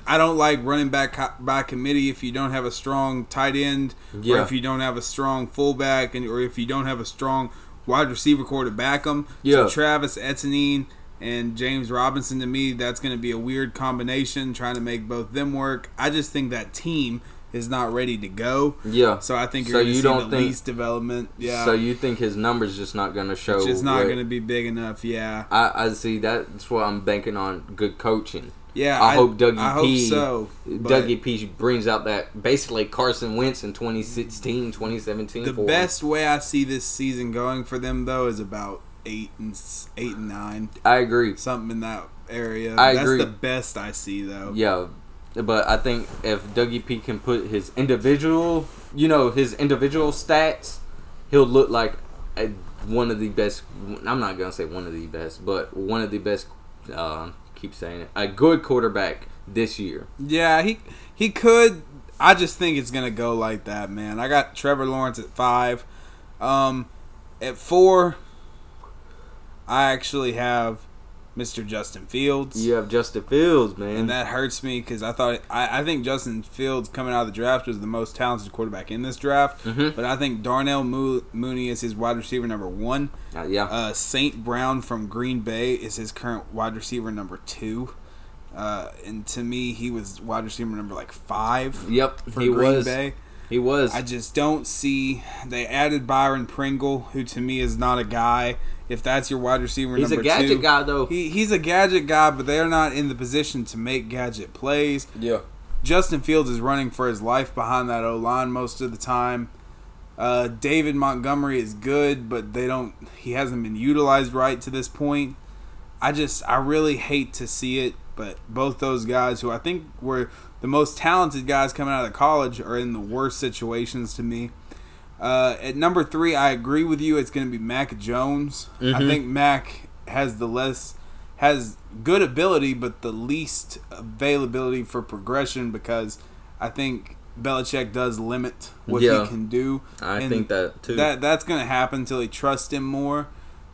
I don't like running back by committee if you don't have a strong tight end, or if you don't have a strong fullback, and or if you don't have a strong wide receiver core to back them. Yeah. So Travis Etienne and James Robinson to me, that's going to be a weird combination trying to make both them work. I just think that team is not ready to go. Yeah. So I think So you're going to you don't the think- least development. Yeah. So you think his numbers just not gonna show? it's just not going to be big enough. Yeah. I, I see. That's what I'm banking on. Good coaching. Yeah. I, hope Dougie I hope P. so. Dougie P. brings out that basically Carson Wentz in 2016, 2017. The for him. best way I see this season going for them though is about eight and eight and nine, I agree. something in that area. I That's agree. the best I see though. Yeah, but I think if Dougie P can put his individual, you know, his individual stats, he'll look like a, one of the best. I'm not gonna say one of the best, but one of the best. Uh, keep saying it. A good quarterback this year. Yeah, he he could. I just think it's gonna go like that, man. I got Trevor Lawrence at five. Um, at four, I actually have Mr. Justin Fields. You have Justin Fields, man. And that hurts me because I thought I, I think Justin Fields coming out of the draft was the most talented quarterback in this draft. Mhm. But I think Darnell Mo- Mooney is his wide receiver number one. Uh, yeah, Uh, Saint Brown from Green Bay is his current wide receiver number two. Uh, and to me, he was wide receiver number like five yep, for he Green was. Bay. He was. I just don't see. They added Byron Pringle, who to me is not a guy. If that's your wide receiver He's a gadget two, guy, though. He, he's a gadget guy, but they're not in the position to make gadget plays. yeah, Justin Fields is running for his life behind that O line most of the time. Uh, David Montgomery is good, but they don't. He hasn't been utilized right to this point. I just, I really hate to see it, but both those guys, who I think were the most talented guys coming out of college, are in the worst situations to me. Uh, at number three, I agree with you. It's going to be Mac Jones. I Mhm. think Mac has the less has good ability, but the least availability for progression because I think Belichick does limit what Yeah. he can do. I And think that too. That that's going to happen until he trusts him more.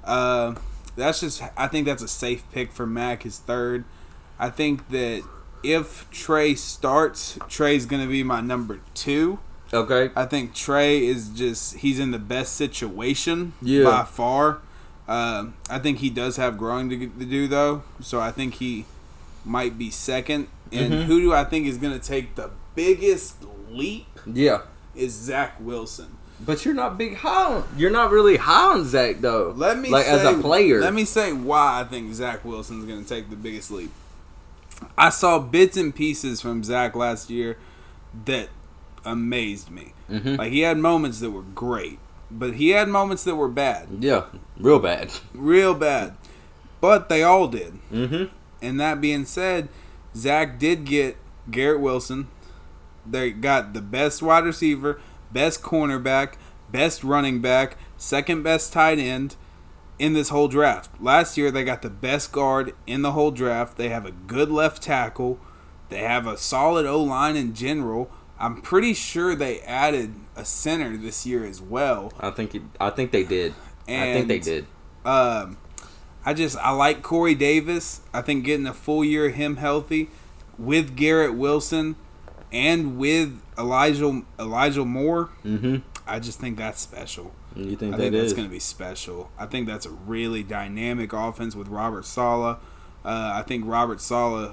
Uh, that's just I think that's a safe pick for Mac. His third. I think that if Trey starts, Trey's going to be my number two. Okay, I think Trey is just he's in the best situation Yeah. by far. Um, I think he does have growing to, to do though, so I think he might be second. And Mhm. who do I think is going to take the biggest leap yeah. is Zach Wilson. But you're not big high. On, you're not really high on Zach though. Let me like say, as a player. Let me say why I think Zach Wilson is going to take the biggest leap. I saw bits and pieces from Zach last year that amazed me. Mhm. Like he had moments that were great, but he had moments that were bad, Yeah, real bad. real bad. But they all did. Mm-hmm. And that being said, Zach did get Garrett Wilson. They got the best wide receiver, best cornerback, best running back, second best tight end in this whole draft. Last year, they got the best guard in the whole draft. They have a good left tackle. They have a solid O line in general. I'm pretty sure they added a center this year as well. I think it, I think they did. I think they did. Um, I just I like Corey Davis. I think getting a full year of him healthy with Garrett Wilson and with Elijah Elijah Moore, Mm-hmm. I just think that's special. You think I that think that's going to be special. I think that's a really dynamic offense with Robert Saleh. Uh, I think Robert Saleh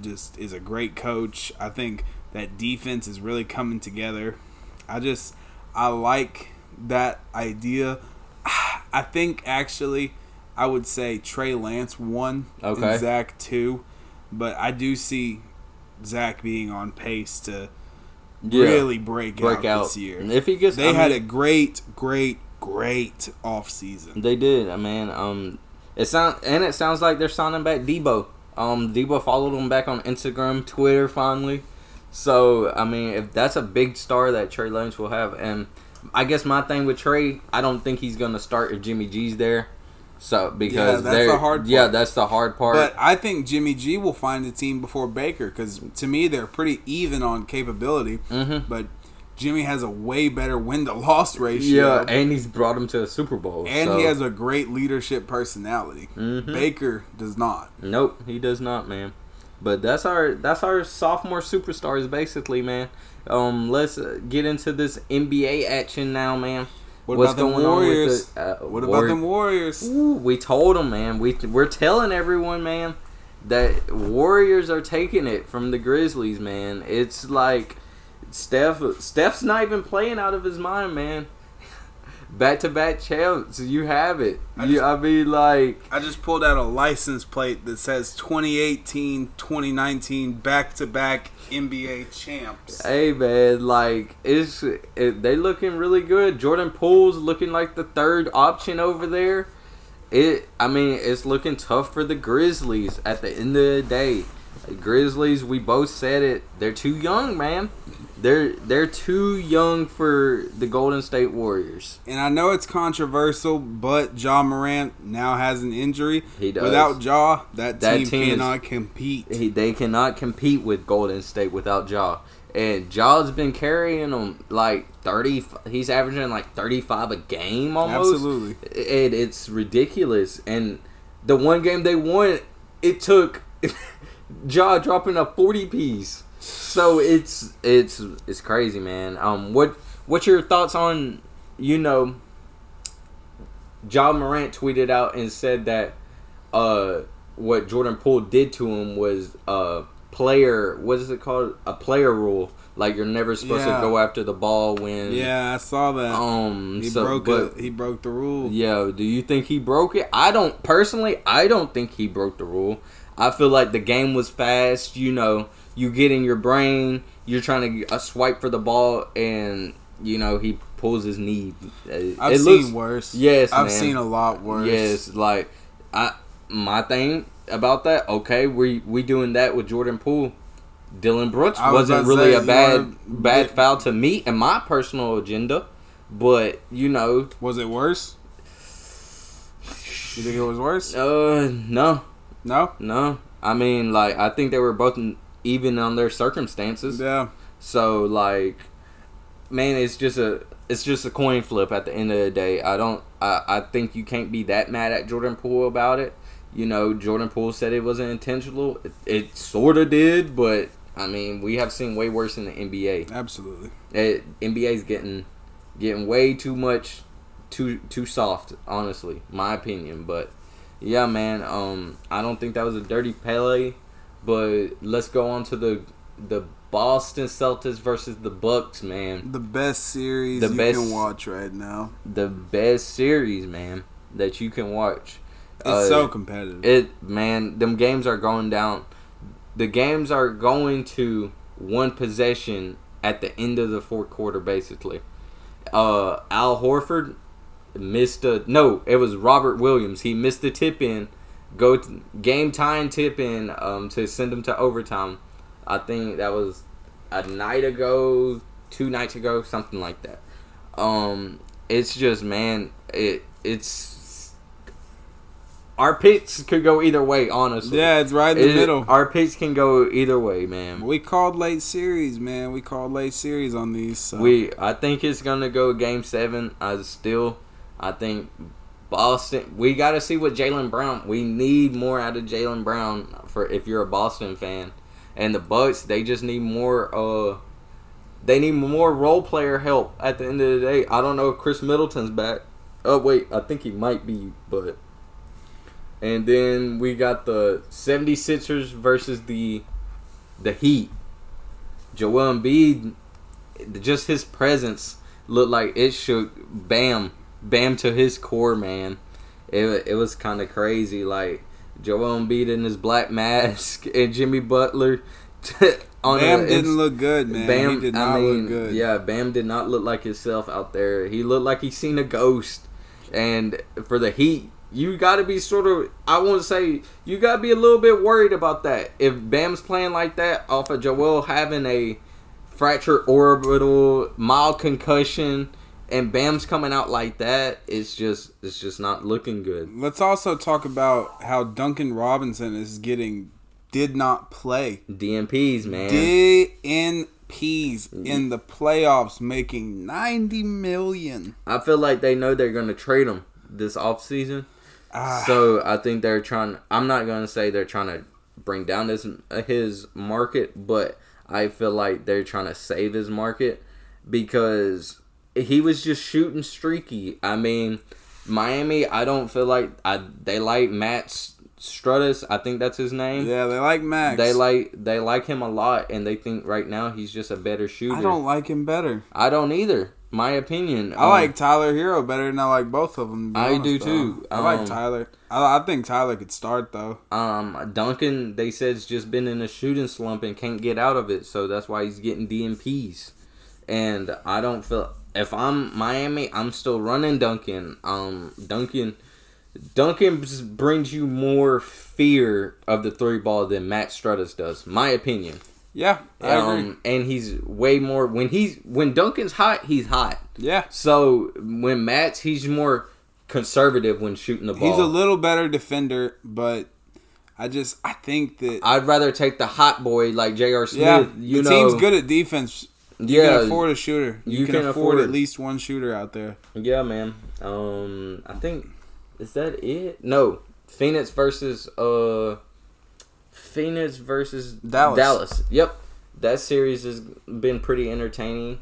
just is a great coach. I think that defense is really coming together. I just I like that idea. *sighs* I think actually I would say Trey Lance one Okay. and Zach two, but I do see Zach being on pace to Yeah. really break, break out, out this year. If he gets, They I had a great, great, great off season. They did, I mean, um, it sound and it sounds like they're signing back Debo. Um, Debo followed him back on Instagram, Twitter, finally. So I mean, if that's a big star that Trey Lance will have, and I guess my thing with Trey, I don't think he's gonna start if Jimmy G's there. So because yeah, that's the hard yeah, that's the hard part. But I think Jimmy G will find a team before Baker because to me they're pretty even on capability. Mhm. But Jimmy has a way better win to loss ratio. yeah, and he's brought him to a Super Bowl, and so- he has a great leadership personality. Mhm. Baker does not. Nope, he does not, man. But that's our that's our sophomore superstars basically, man. Um, let's uh, get into this NBA action now, man. What What's about the going on with Warriors? the, uh, what about Warri- the Warriors? Ooh, we told them, man. We we're telling everyone, man, that Warriors are taking it from the Grizzlies, man. It's like Steph. Steph's not even playing out of his mind, man. Back to back champs, you have it. I You, I mean, like, I just pulled out a license plate that says 2018 2019 back to back NBA champs. Hey man, like it's it, they looking really good. Jordan Poole's looking like the third option over there. It, I mean, it's looking tough for the Grizzlies. At the end of the day, The Grizzlies, we both said it. They're too young, man. They're they're too young for the Golden State Warriors. And I know it's controversial, but Ja Morant now has an injury. He does. Without Ja, that, That team, team is- cannot compete. He, they cannot compete with Golden State without Ja. And Ja's been carrying them like thirty. He's averaging like thirty-five a game almost. Absolutely. It, it's ridiculous. And the one game they won, it took *laughs* Ja dropping a forty piece. So it's it's it's crazy, man. Um, what what's your thoughts on you know? Ja Morant tweeted out and said that uh, what Jordan Poole did to him was uh player. What is it called? A player rule. Like you're never supposed Yeah. to go after the ball when. Yeah, I saw that. Um. he so, broke but, it. He broke the rule. yeah, do you think he broke it? I don't personally. I don't think he broke the rule. I feel like the game was fast. You know, you get in your brain. You're trying to uh, swipe for the ball, and you know he pulls his knee. I've it seen looks- worse. Yes, I've man. seen a lot worse. Yes, like I my thing about that. Okay, we we doing that with Jordan Poole. Dillon Brooks I was wasn't to really say, a bad wanna- bad foul to me and my personal agenda, but you know, Was it worse? You think it was worse? uh, no, No. no. I mean, like I think they were both even on their circumstances. Yeah. So like, man, it's just a it's just a coin flip at the end of the day. I don't. I I think you can't be that mad at Jordan Poole about it. You know, Jordan Poole said it wasn't intentional. It, it sort of did, but I mean, we have seen way worse in the NBA. Absolutely. It, NBA's getting getting way too much, too too soft. Honestly, my opinion. But yeah, man. Um, I don't think that was a dirty play. But let's go on to the the Boston Celtics versus the Bucks, man. The best series The you best- can watch right now. The best series, man, that you can watch. It's Uh, so competitive. It man, them games are going down. The games are going to one possession at the end of the fourth quarter, basically. uh, Al Horford missed a no. It was Robert Williams. He missed the tip in, go game time tip in um, to send them to overtime. I think that was a night ago, two nights ago, something like that. Um, it's just man, it it's our picks could go either way. Honestly, Yeah, it's right in the It- middle. Our picks can go either way, man. We called late series, man. We called late series on these. So. We I think it's gonna go game seven. I still I think Boston we gotta see what Jaylen Brown we need more out of Jaylen Brown for if you're a Boston fan. And the Bucks they just need more uh they need more role player help at the end of the day. I don't know if Khris Middleton's back. Oh wait, I think he might be, but and then we got the 76ers versus the the Heat. Joel Embiid just his presence looked like it shook bam bam to his core man it, it was kind of crazy like Joel Embiid in his black mask *laughs* and Jimmy Butler *laughs* on Bam a- didn't look good, man. Bam he did I not mean, look good. yeah Bam did not look like himself out there he looked like he seen a ghost and for the Heat you got to be sort of I won't say you got to be a little bit worried about that if Bam's playing like that off of Joel having a fractured orbital, mild concussion, and Bam's coming out like that, it's just it's just not looking good. Let's also talk about how Duncan Robinson is getting did not play. DNPs, man. DNPs in the playoffs, making ninety million. I feel like they know they're gonna trade him this offseason. Ah, So I think they're trying. I'm not gonna say they're trying to bring down his his market, but I feel like they're trying to save his market because he was just shooting streaky. I mean, Miami. I don't feel like I they like Matt Strutis. I think that's his name. yeah, they like Max. They like they like him a lot, and they think right now he's just a better shooter. I don't like him better. I don't either. My opinion. I Um, like Tyler Herro better than I like both of them. I honest, do too. I like Um, Tyler. I, I think Tyler could start though. Um, Duncan, they said, has just been in a shooting slump and can't get out of it, so that's why he's getting DNPs. And I don't feel if I'm Miami, I'm still running Duncan. Um, Duncan, Duncan brings you more fear of the three ball than Matt Strutis does, my opinion. Yeah, I agree. Um, and he's way more when he's when Duncan's hot, he's hot. Yeah, So when Matt's, he's more conservative when shooting the ball. he's a little better defender, but I just I think that I'd rather take the hot boy like J.R. Smith. yeah, you the know, team's good at defense. You Yeah, can afford a shooter. You, you can, can afford, afford- at least one shooter out there. yeah, man. Um, I think is that it? No, Phoenix versus uh, Phoenix versus Dallas. Dallas. Yep, that series has been pretty entertaining.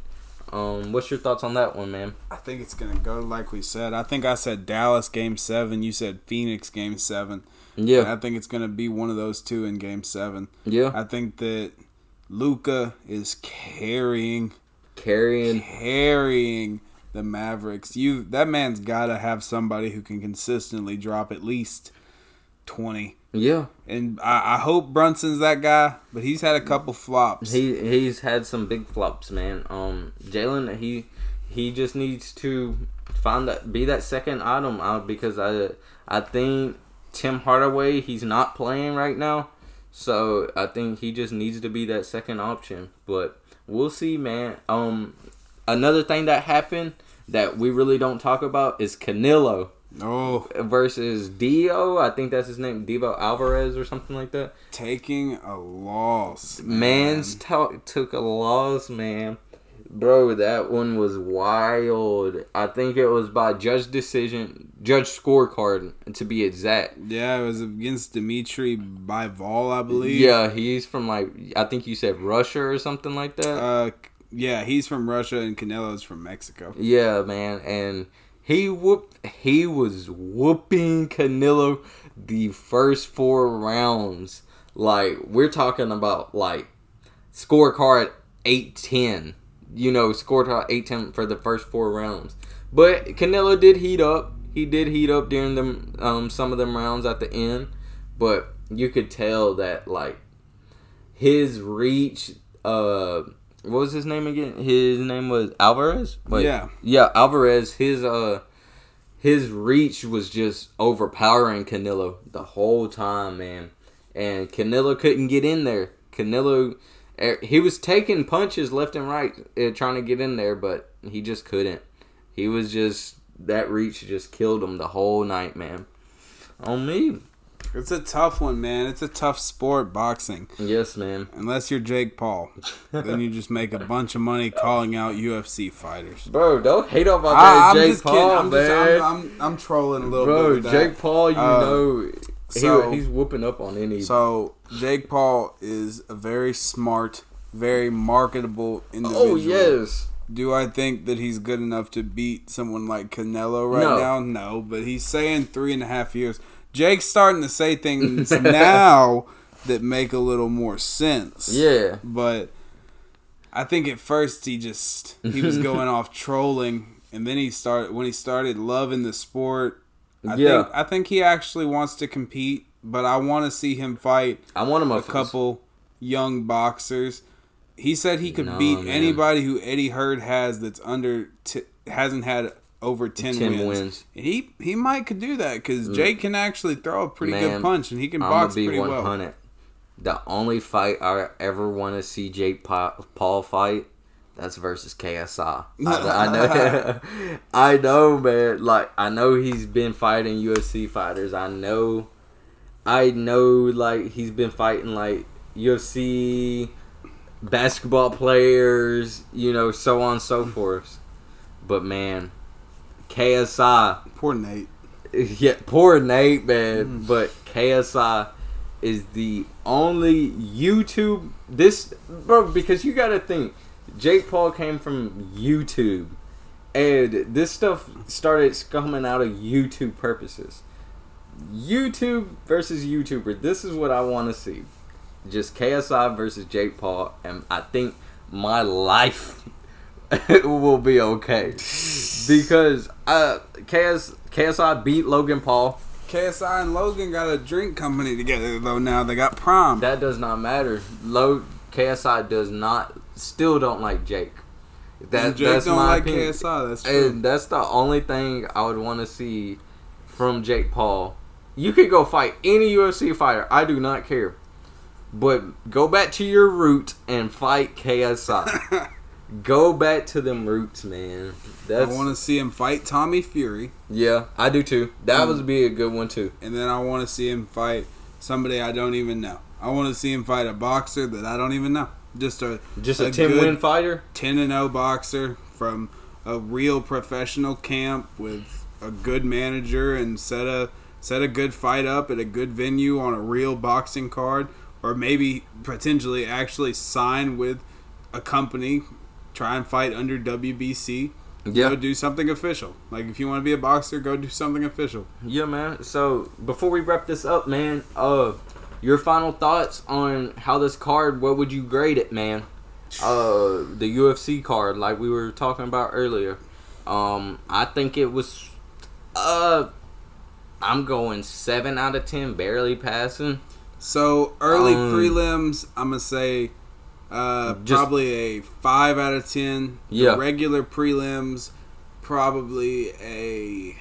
Um, what's your thoughts on that one, man? I think it's gonna go like we said. I think I said Dallas game seven. You said Phoenix game seven. And Yeah, I think it's gonna be one of those two in game seven. yeah, I think that Luka is carrying carrying. carrying the Mavericks. You that man's got to have somebody who can consistently drop at least twenty. Yeah, And I, I hope Brunson's that guy, but he's had a couple flops. he he's had some big flops, man. Um, Jalen, he he just needs to find that be that second item out because I I think Tim Hardaway he's not playing right now, so I think he just needs to be that second option. But we'll see, man. Um, another thing that happened that we really don't talk about is Canelo oh, versus Dio. I think that's his name, Devo Alvarez or something like that. taking a loss. man. Man's talk took a loss, man. Bro, that one was wild. I think it was by judge decision, judge scorecard to be exact. Yeah, it was against Dimitri Bivol, I believe. Yeah, he's from like I think you said Russia or something like that. Uh, yeah, he's from Russia and Canelo's from Mexico. yeah, man, and he whooped. He was whooping Canelo the first four rounds. Like we're talking about like scorecard eight ten. You know, scorecard eight ten for the first four rounds. But Canelo did heat up. He did heat up during them um some of them rounds at the end. But you could tell that like his reach uh what was his name again? His name was Alvarez. Yeah. yeah, Alvarez. His uh, his reach was just overpowering Canelo the whole time, man. And Canelo couldn't get in there. Canelo, he was taking punches left and right, uh, trying to get in there, but he just couldn't. He was just that reach just killed him the whole night, man. On me, It's a tough one, man. It's a tough sport, boxing. yes, man. Unless you're Jake Paul, then you just make a bunch of money calling out UFC fighters. Bro, don't hate on my I, man I'm Jake just Paul, kidding. I'm, just, man. I'm, I'm, I'm trolling a little bit. Bro. Jake Paul, you Uh, know, he, so- he's whooping up on any. So Jake Paul is a very smart, very marketable oh, individual. oh yes, Do I think that he's good enough to beat someone like Canelo right No. now? No, but he's saying three and a half years. Jake's starting to say things *laughs* now that make a little more sense. yeah, But I think at first he just he was *laughs* going off trolling, and then he started when he started loving the sport. I Yeah. think I think he actually wants to compete, but I want to see him fight I want him a couple young boxers. He said he could No, beat man. anybody who Eddie Hearn has that's under t- hasn't had over 10, 10 wins. wins. He he might could do that because mm. Jake can actually throw a pretty Man, good punch and he can I'm box pretty one well. The only fight I ever want to see Jake Paul fight, that's versus KSI. I, I *laughs* know, *laughs* I know, man. Like I know he's been fighting UFC fighters. I know, I know. Like he's been fighting like UFC basketball players. You know, so on and so forth. But man, KSI. Poor Nate. *laughs* Yeah, poor Nate, man. Mm. But KSI is the only YouTube this bro because you gotta think Jake Paul came from YouTube and this stuff started coming out of YouTube purposes. YouTube versus YouTuber. This is what I want to see. Just KSI versus Jake Paul, and I think my life *laughs* will be okay because uh, KS, KSI beat Logan Paul. KSI and Logan got a drink company together though. Now they got Prime. That does not matter. Low KSI does not still don't like Jake. That, Jake that's don't my like opinion. KSI. That's true. And that's the only thing I would want to see from Jake Paul. You could go fight any UFC fighter. I do not care. But go back to your root and fight KSI. *laughs* go back to them roots, man. I want to see him fight Tommy Fury, yeah, I do too. That mm. would be a good one too. and then I want to see him fight somebody I don't even know. I want to see him fight a boxer that I don't even know. Just a Just a, A 10 good- win fighter. 10 and 0 boxer from a real professional camp with a good manager and set a set a good fight up at a good venue on a real boxing card or maybe potentially actually sign with a company try and fight under WBC Yeah. go do something official like if you want to be a boxer go do something official Yeah, man. So before we wrap this up, man, uh, your final thoughts on how this card? What would you grade it, man? Uh, the UFC card, like we were talking about earlier. Um, I think it was. Uh, I'm going seven out of ten, barely passing. so early Um, prelims I'm gonna say uh, Just- probably a 5 out of 10 The Yeah. regular prelims probably a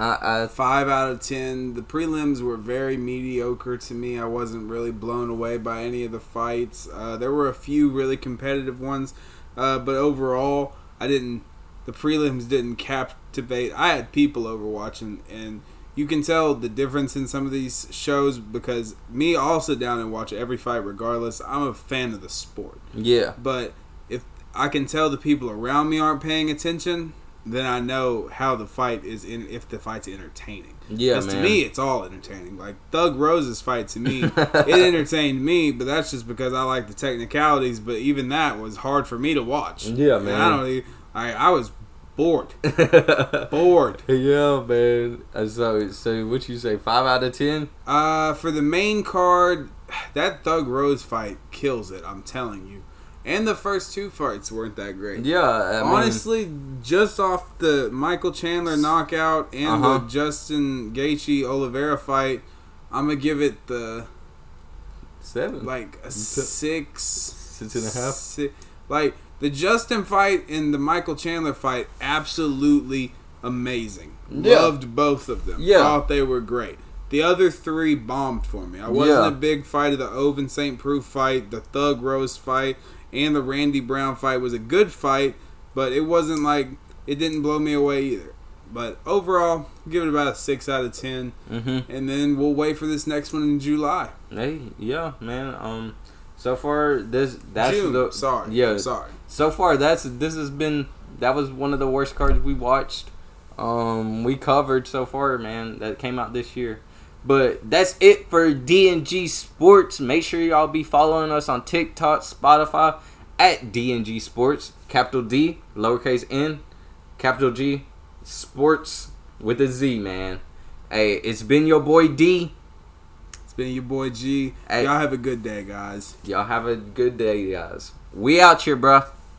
I five out of ten. The prelims were very mediocre to me. I wasn't really blown away by any of the fights. Uh, there were a few really competitive ones, uh, but overall, I didn't. The prelims didn't captivate. I had people over watching, and you can tell the difference in some of these shows because me, I'll sit down and watch every fight regardless. I'm a fan of the sport. yeah, But if I can tell the people around me aren't paying attention, then I know how the fight is in if the fight's entertaining. yeah, man. to me, it's all entertaining. Like Thug Rose's fight to me, it *laughs* entertained me, but that's just because I like the technicalities. But even that was hard for me to watch. Yeah, And man. I don't. Even, I I was bored, *laughs* bored. yeah, man. Uh, So, so what you say? Five out of ten? Uh, for the main card, that Thug Rose fight kills it. I'm telling you. And the first two fights weren't that great. Yeah, I mean, Honestly, just off the Michael Chandler knockout and Uh-huh. the Justin Gaethje Oliveira fight, I'm gonna give it the seven. like a six, Six and a half? si- Like the Justin fight and the Michael Chandler fight, absolutely amazing. Yeah. Loved both of them. Yeah. Thought they were great. The other three bombed for me. I wasn't Yeah. a big fight of the Ovince St. Preux fight, the Thug Rose fight, and the Randy Brown fight was a good fight, but it wasn't like it didn't blow me away either. But overall, give it about a six out of ten, Mm-hmm. and then we'll wait for this next one in July. Hey, yeah, man. Um, so far this that's June. the sorry. Yeah, I'm sorry. so far that's this has been that was one of the worst cards we watched. Um, we covered so far, man. That came out this year. But that's it for DNG Sports. Make sure y'all be following us on TikTok, Spotify at DnGSportZ, capital D, lowercase n, capital G, Sports with a Z, man. Hey, it's been your boy D. It's been your boy G. Hey. Y'all have a good day, guys. Y'all have a good day, guys. We out here, bruh.